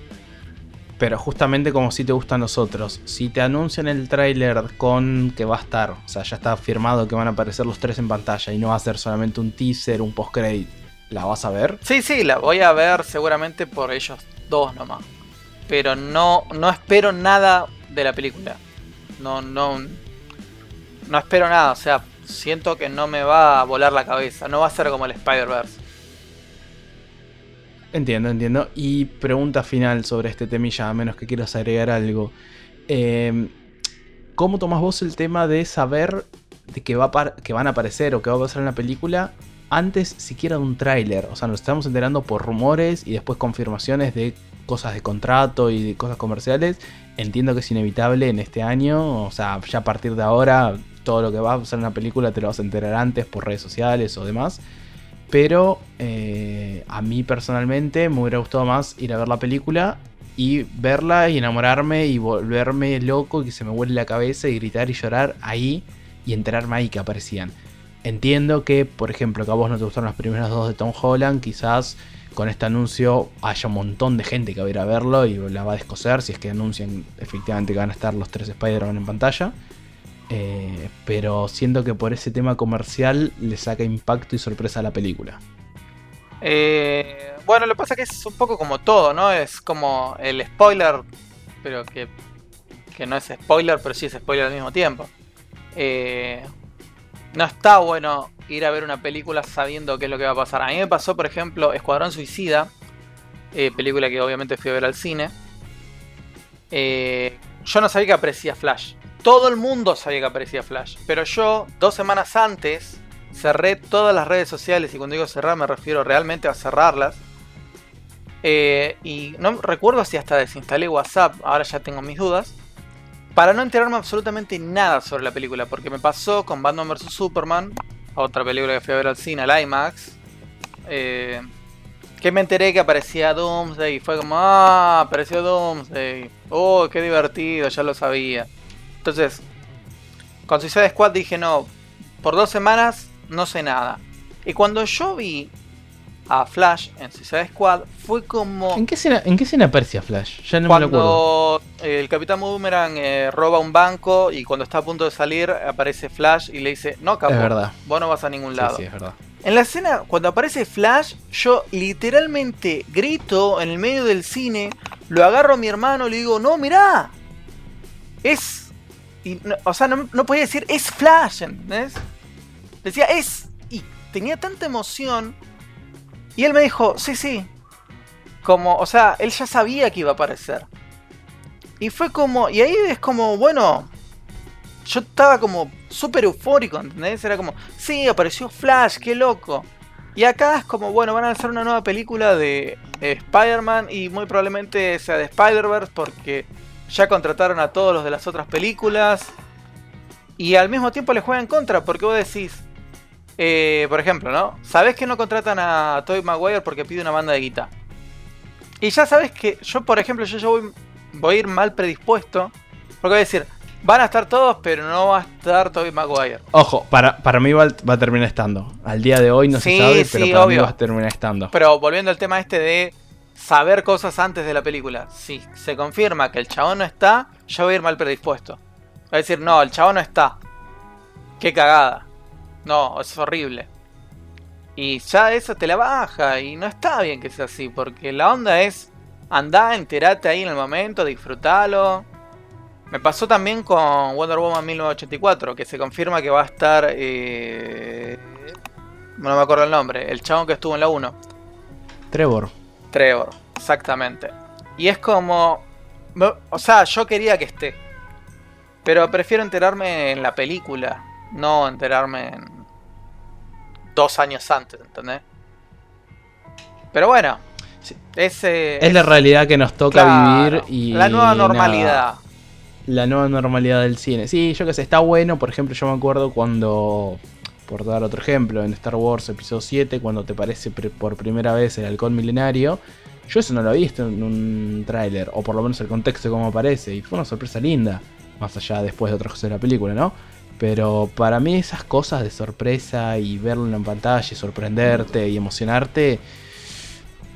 S1: Pero justamente como si te gusta a nosotros, si te anuncian el tráiler con que va a estar, o sea, ya está firmado que van a aparecer los tres en pantalla y no va a ser solamente un teaser, un post-credit, ¿la vas a ver?
S2: Sí, sí, la voy a ver seguramente por ellos dos nomás. Pero no, no espero nada de la película. No, no, no espero nada, o sea, siento que no me va a volar la cabeza, no va a ser como el Spider-Verse.
S1: Entiendo, entiendo. Y pregunta final sobre este temilla, a menos que quieras agregar algo. Em, ¿Cómo tomas vos el tema de saber de que, va que van a aparecer o que va a pasar en la película antes siquiera de un tráiler? O sea, nos estamos enterando por rumores y después confirmaciones de cosas de contrato y cosas comerciales. Entiendo que es inevitable en este año. O sea, ya a partir de ahora, todo lo que va a pasar en la película te lo vas a enterar antes por redes sociales o demás. Pero eh, a mí personalmente me hubiera gustado más ir a ver la película y verla y enamorarme y volverme loco y que se me vuele la cabeza y gritar y llorar ahí y enterarme ahí que aparecían. Entiendo que, por ejemplo, que a vos no te gustaron las primeras dos de Tom Holland, quizás con este anuncio haya un montón de gente que va a ir a verlo y la va a descoser si es que anuncian efectivamente que van a estar los tres Spider-Man en pantalla. Eh, pero siento que por ese tema comercial le saca impacto y sorpresa a la película.
S2: Eh, bueno, lo que pasa es que es un poco como todo, ¿no? Es como el spoiler, pero que, que no es spoiler, pero sí es spoiler al mismo tiempo. Eh, no está bueno ir a ver una película sabiendo qué es lo que va a pasar. A mí me pasó, por ejemplo, Escuadrón Suicida, película que obviamente fui a ver al cine. yo no sabía que aprecia Flash. Todo el mundo sabía que aparecía Flash. Pero yo, dos semanas antes, cerré todas las redes sociales. Y cuando digo cerrar, me refiero realmente a cerrarlas. Eh, y no recuerdo si hasta desinstalé WhatsApp. Ahora ya tengo mis dudas. Para no enterarme absolutamente nada sobre la película. Porque me pasó con Batman vs. Superman. Otra película que fui a ver al cine, al IMAX. Eh, que me enteré que aparecía Doomsday. Y fue como, ah, apareció Doomsday. Oh, qué divertido, ya lo sabía. Entonces, con Suicide Squad dije, no, por dos semanas no sé nada. Y cuando yo vi a Flash en Suicide Squad, fue como...
S1: ¿En qué escena, en qué aparecía Flash?
S2: Ya no cuando me lo el Capitán Boomerang eh, roba un banco y cuando está a punto de salir aparece Flash y le dice, no, cabrón, verdad. vos no vas a ningún lado. Sí, es verdad. En la escena, cuando aparece Flash, yo literalmente grito en el medio del cine, lo agarro a mi hermano y le digo, no, mirá, es o sea, no, podía decir es Flash, ¿entendés? Decía es. Y tenía tanta emoción. Y él me dijo, sí, sí. Como, o sea, él ya sabía que iba a aparecer. Y fue como, y ahí es como, bueno, yo estaba como súper eufórico, ¿entendés? Era como, sí, apareció Flash, qué loco. Y acá es como, bueno, van a hacer una nueva película de Spider-Man y muy probablemente sea de Spider-Verse porque ya contrataron a todos los de las otras películas. Y al mismo tiempo le juegan contra, porque vos decís, eh, por ejemplo, ¿no? Sabés que no contratan a Tobey Maguire porque pide una banda de guita. Y ya sabes que yo, por ejemplo, yo voy, voy a ir mal predispuesto. Porque voy a decir, van a estar todos, pero no va a estar Tobey Maguire.
S1: Ojo, para, para mí va, va a terminar estando. Al día de hoy no se sabe, pero para mí va a terminar estando.
S2: Pero volviendo al tema este de saber cosas antes de la película. Si se confirma que el chabón no está, yo voy a ir mal predispuesto. Voy a decir, no, el chabón no está. Qué cagada. No, es horrible. Y ya eso te la baja y no está bien que sea así, porque la onda es andá, enterate ahí en el momento, disfrútalo. Me pasó también con Wonder Woman 1984, que se confirma que va a estar... Eh... No me acuerdo el nombre, el chabón que estuvo en la 1.
S1: Trevor.
S2: Trevor, exactamente. Y es como... O sea, yo quería que esté. Pero prefiero enterarme en la película, no enterarme dos años antes, ¿entendés? Pero bueno. Ese,
S1: es, la realidad que nos toca vivir y.
S2: La nueva normalidad.
S1: la nueva normalidad del cine. Sí, yo que sé, está bueno. Por ejemplo, yo me acuerdo cuando. Por dar otro ejemplo, en Star Wars Episodio 7, cuando te aparece por primera vez el halcón milenario. Yo eso no lo he visto en un tráiler, o por lo menos el contexto de cómo aparece, y fue una sorpresa linda, más allá después de otras cosas de la película, ¿no? Pero para mí esas cosas de sorpresa y verlo en pantalla y sorprenderte y emocionarte,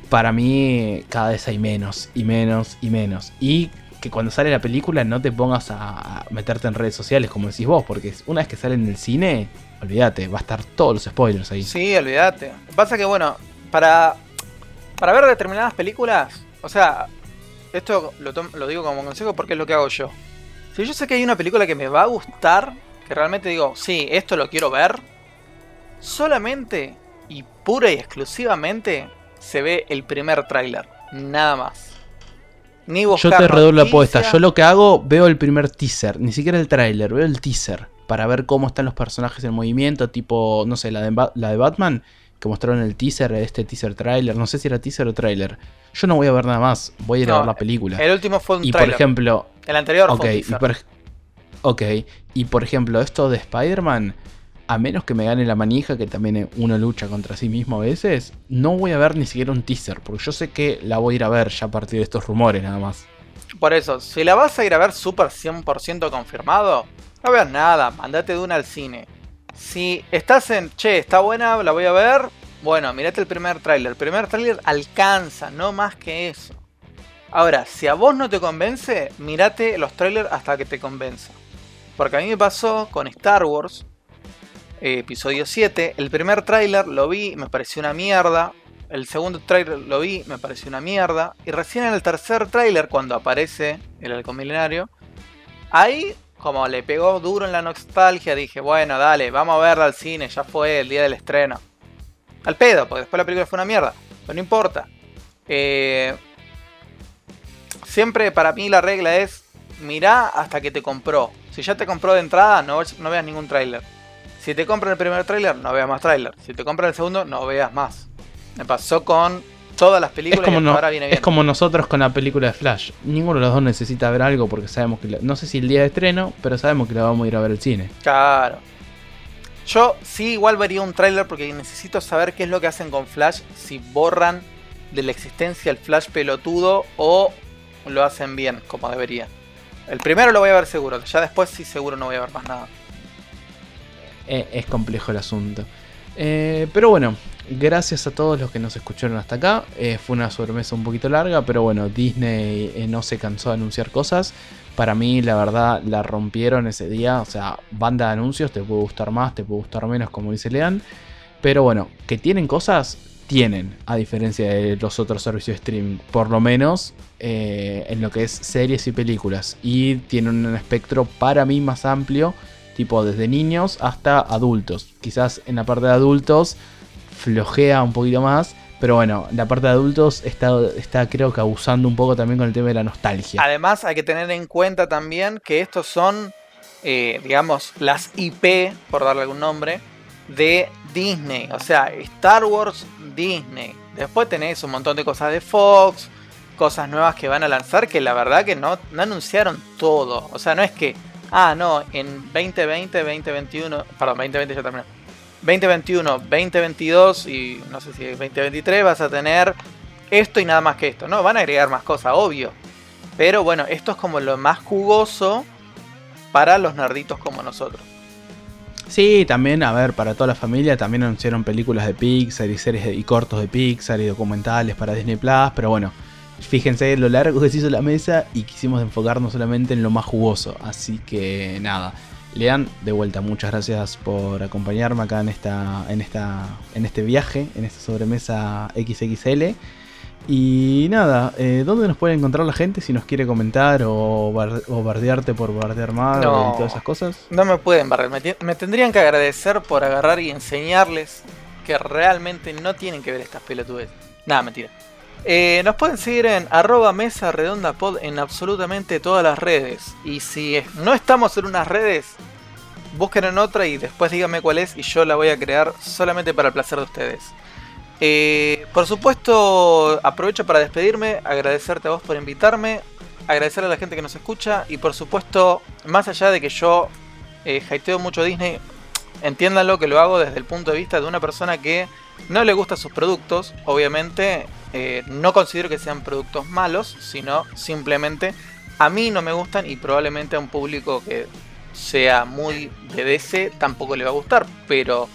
S1: para mí cada vez hay menos y menos y menos. Y que cuando sale la película no te pongas a meterte en redes sociales como decís vos, porque una vez que sale en el cine, olvídate, va a estar todos los spoilers ahí.
S2: Sí, olvídate. Pasa que bueno, para, para ver determinadas películas, o sea, esto lo, lo digo como consejo porque es lo que hago yo. Si yo sé que hay una película que me va a gustar, que realmente digo, sí, esto lo quiero ver, solamente y pura y exclusivamente se ve el primer tráiler, nada más.
S1: Ni Yo te redoblo la apuesta, yo lo que hago, veo el primer teaser, ni siquiera el tráiler, veo el teaser para ver cómo están los personajes en movimiento, tipo, no sé, la de, la de Batman, que mostraron el teaser, este teaser trailer, no sé si era teaser o trailer. Yo no voy a ver nada más, voy a ir a ver la película.
S2: El último fue un
S1: y por ejemplo,
S2: el anterior
S1: fue un Ok, y por ejemplo, esto de Spider-Man, a menos que me gane la manija, que también uno lucha contra sí mismo a veces, no voy a ver ni siquiera un teaser, porque yo sé que la voy a ir a ver ya a partir de estos rumores nada más.
S2: Por eso, si la vas a ir a ver super 100% confirmado, no veas nada, mandate de una al cine. Si estás en, che, está buena, la voy a ver, bueno, mirate el primer tráiler. El primer tráiler alcanza, no más que eso. Ahora, si a vos no te convence, mirate los trailers hasta que te convenza. Porque a mí me pasó con Star Wars, eh, episodio 7. El primer tráiler lo vi, me pareció una mierda. El segundo tráiler lo vi, me pareció una mierda. Y recién en el tercer tráiler, cuando aparece el halcón milenario, ahí como le pegó duro en la nostalgia, dije, bueno, dale, vamos a verla al cine, ya fue el día del estreno. Al pedo, porque después la película fue una mierda. Pero no importa. Eh, siempre para mí la regla es, mirá hasta que te compró. Si ya te compró de entrada, no, no veas ningún tráiler. Si te compran el primer tráiler, no veas más tráiler. Si te compran el segundo, no veas más. Me pasó con todas las películas
S1: es como, ahora viene bien. es como nosotros con la película de Flash. Ninguno de los dos necesita ver algo porque sabemos que... no sé si el día de estreno, pero sabemos que la vamos a ir a ver al cine.
S2: Claro. Yo sí igual vería un tráiler porque necesito saber qué es lo que hacen con Flash. Si borran de la existencia el Flash pelotudo o lo hacen bien, como debería. El primero lo voy a ver seguro, ya después sí seguro no voy a ver más nada.
S1: Eh, es complejo el asunto. Eh, pero bueno, gracias a todos los que nos escucharon hasta acá. Eh, fue una sobremesa un poquito larga, pero bueno, Disney no se cansó de anunciar cosas. Para mí, la verdad, la rompieron ese día. O sea, banda de anuncios, te puede gustar más, te puede gustar menos, como dice Lean. Pero bueno, que tienen cosas, tienen, a diferencia de los otros servicios de streaming, por lo menos eh, en lo que es series y películas. Y tienen un espectro para mí más amplio, tipo desde niños hasta adultos. Quizás en la parte de adultos flojea un poquito más. Pero bueno, la parte de adultos está, está creo que abusando un poco también con el tema de la nostalgia.
S2: Además hay que tener en cuenta también que estos son, eh, digamos, las IP, por darle algún nombre, de Disney. O sea, Star Wars Disney. Después tenés un montón de cosas de Fox, cosas nuevas que van a lanzar que la verdad que no, anunciaron todo. O sea, no es que, ah, no, en 2020, 2021, perdón, 2020 ya terminó. 2021, 2022 y no sé si 2023 vas a tener esto y nada más que esto. No, van a agregar más cosas, obvio. Pero bueno, esto es como lo más jugoso para los nerditos como nosotros.
S1: Sí, también, a ver, para toda la familia también anunciaron películas de Pixar y series y cortos de Pixar y documentales para Disney Plus, pero bueno, fíjense lo largo que se hizo la mesa y quisimos enfocarnos solamente en lo más jugoso, así que nada. Lean, de vuelta, muchas gracias por acompañarme acá en esta, en esta, en este viaje, en esta sobremesa XXL. Y nada, eh, ¿dónde nos puede encontrar la gente si nos quiere comentar o, bardearte por bardear más y todas esas cosas?
S2: No me pueden bardear, me, tendrían que agradecer por agarrar y enseñarles que realmente no tienen que ver estas pelotudes. Nada, mentira. Eh, nos pueden seguir en arroba mesa redonda pod en absolutamente todas las redes. Y si no estamos en unas redes, busquen en otra y después díganme cuál es y yo la voy a crear solamente para el placer de ustedes. Eh, por supuesto, aprovecho para despedirme, agradecerte a vos por invitarme, agradecer a la gente que nos escucha y por supuesto, más allá de que yo eh, hateo mucho Disney, entiéndanlo que lo hago desde el punto de vista de una persona que no le gustan sus productos, obviamente eh, no considero que sean productos malos, sino simplemente a mí no me gustan y probablemente a un público que sea muy de tampoco le va a gustar, pero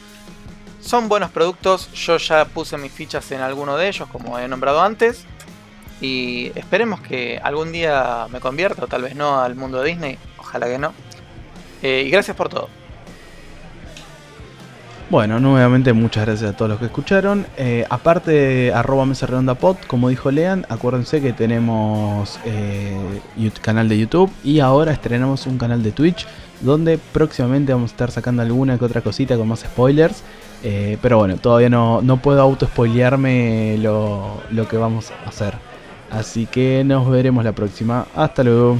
S2: son buenos productos, yo ya puse mis fichas en alguno de ellos como he nombrado antes y esperemos que algún día me convierta o tal vez no al mundo de Disney, ojalá que no. Eh, y gracias por todo.
S1: Bueno, nuevamente muchas gracias a todos los que escucharon. Eh, aparte arroba mesa redonda pod, como dijo Lean, acuérdense que tenemos eh, canal de YouTube y ahora estrenamos un canal de Twitch donde próximamente vamos a estar sacando alguna que otra cosita con más spoilers. Eh, pero bueno, todavía no, no puedo auto-spoilearme lo, lo que vamos a hacer. Así que nos veremos la próxima. Hasta luego.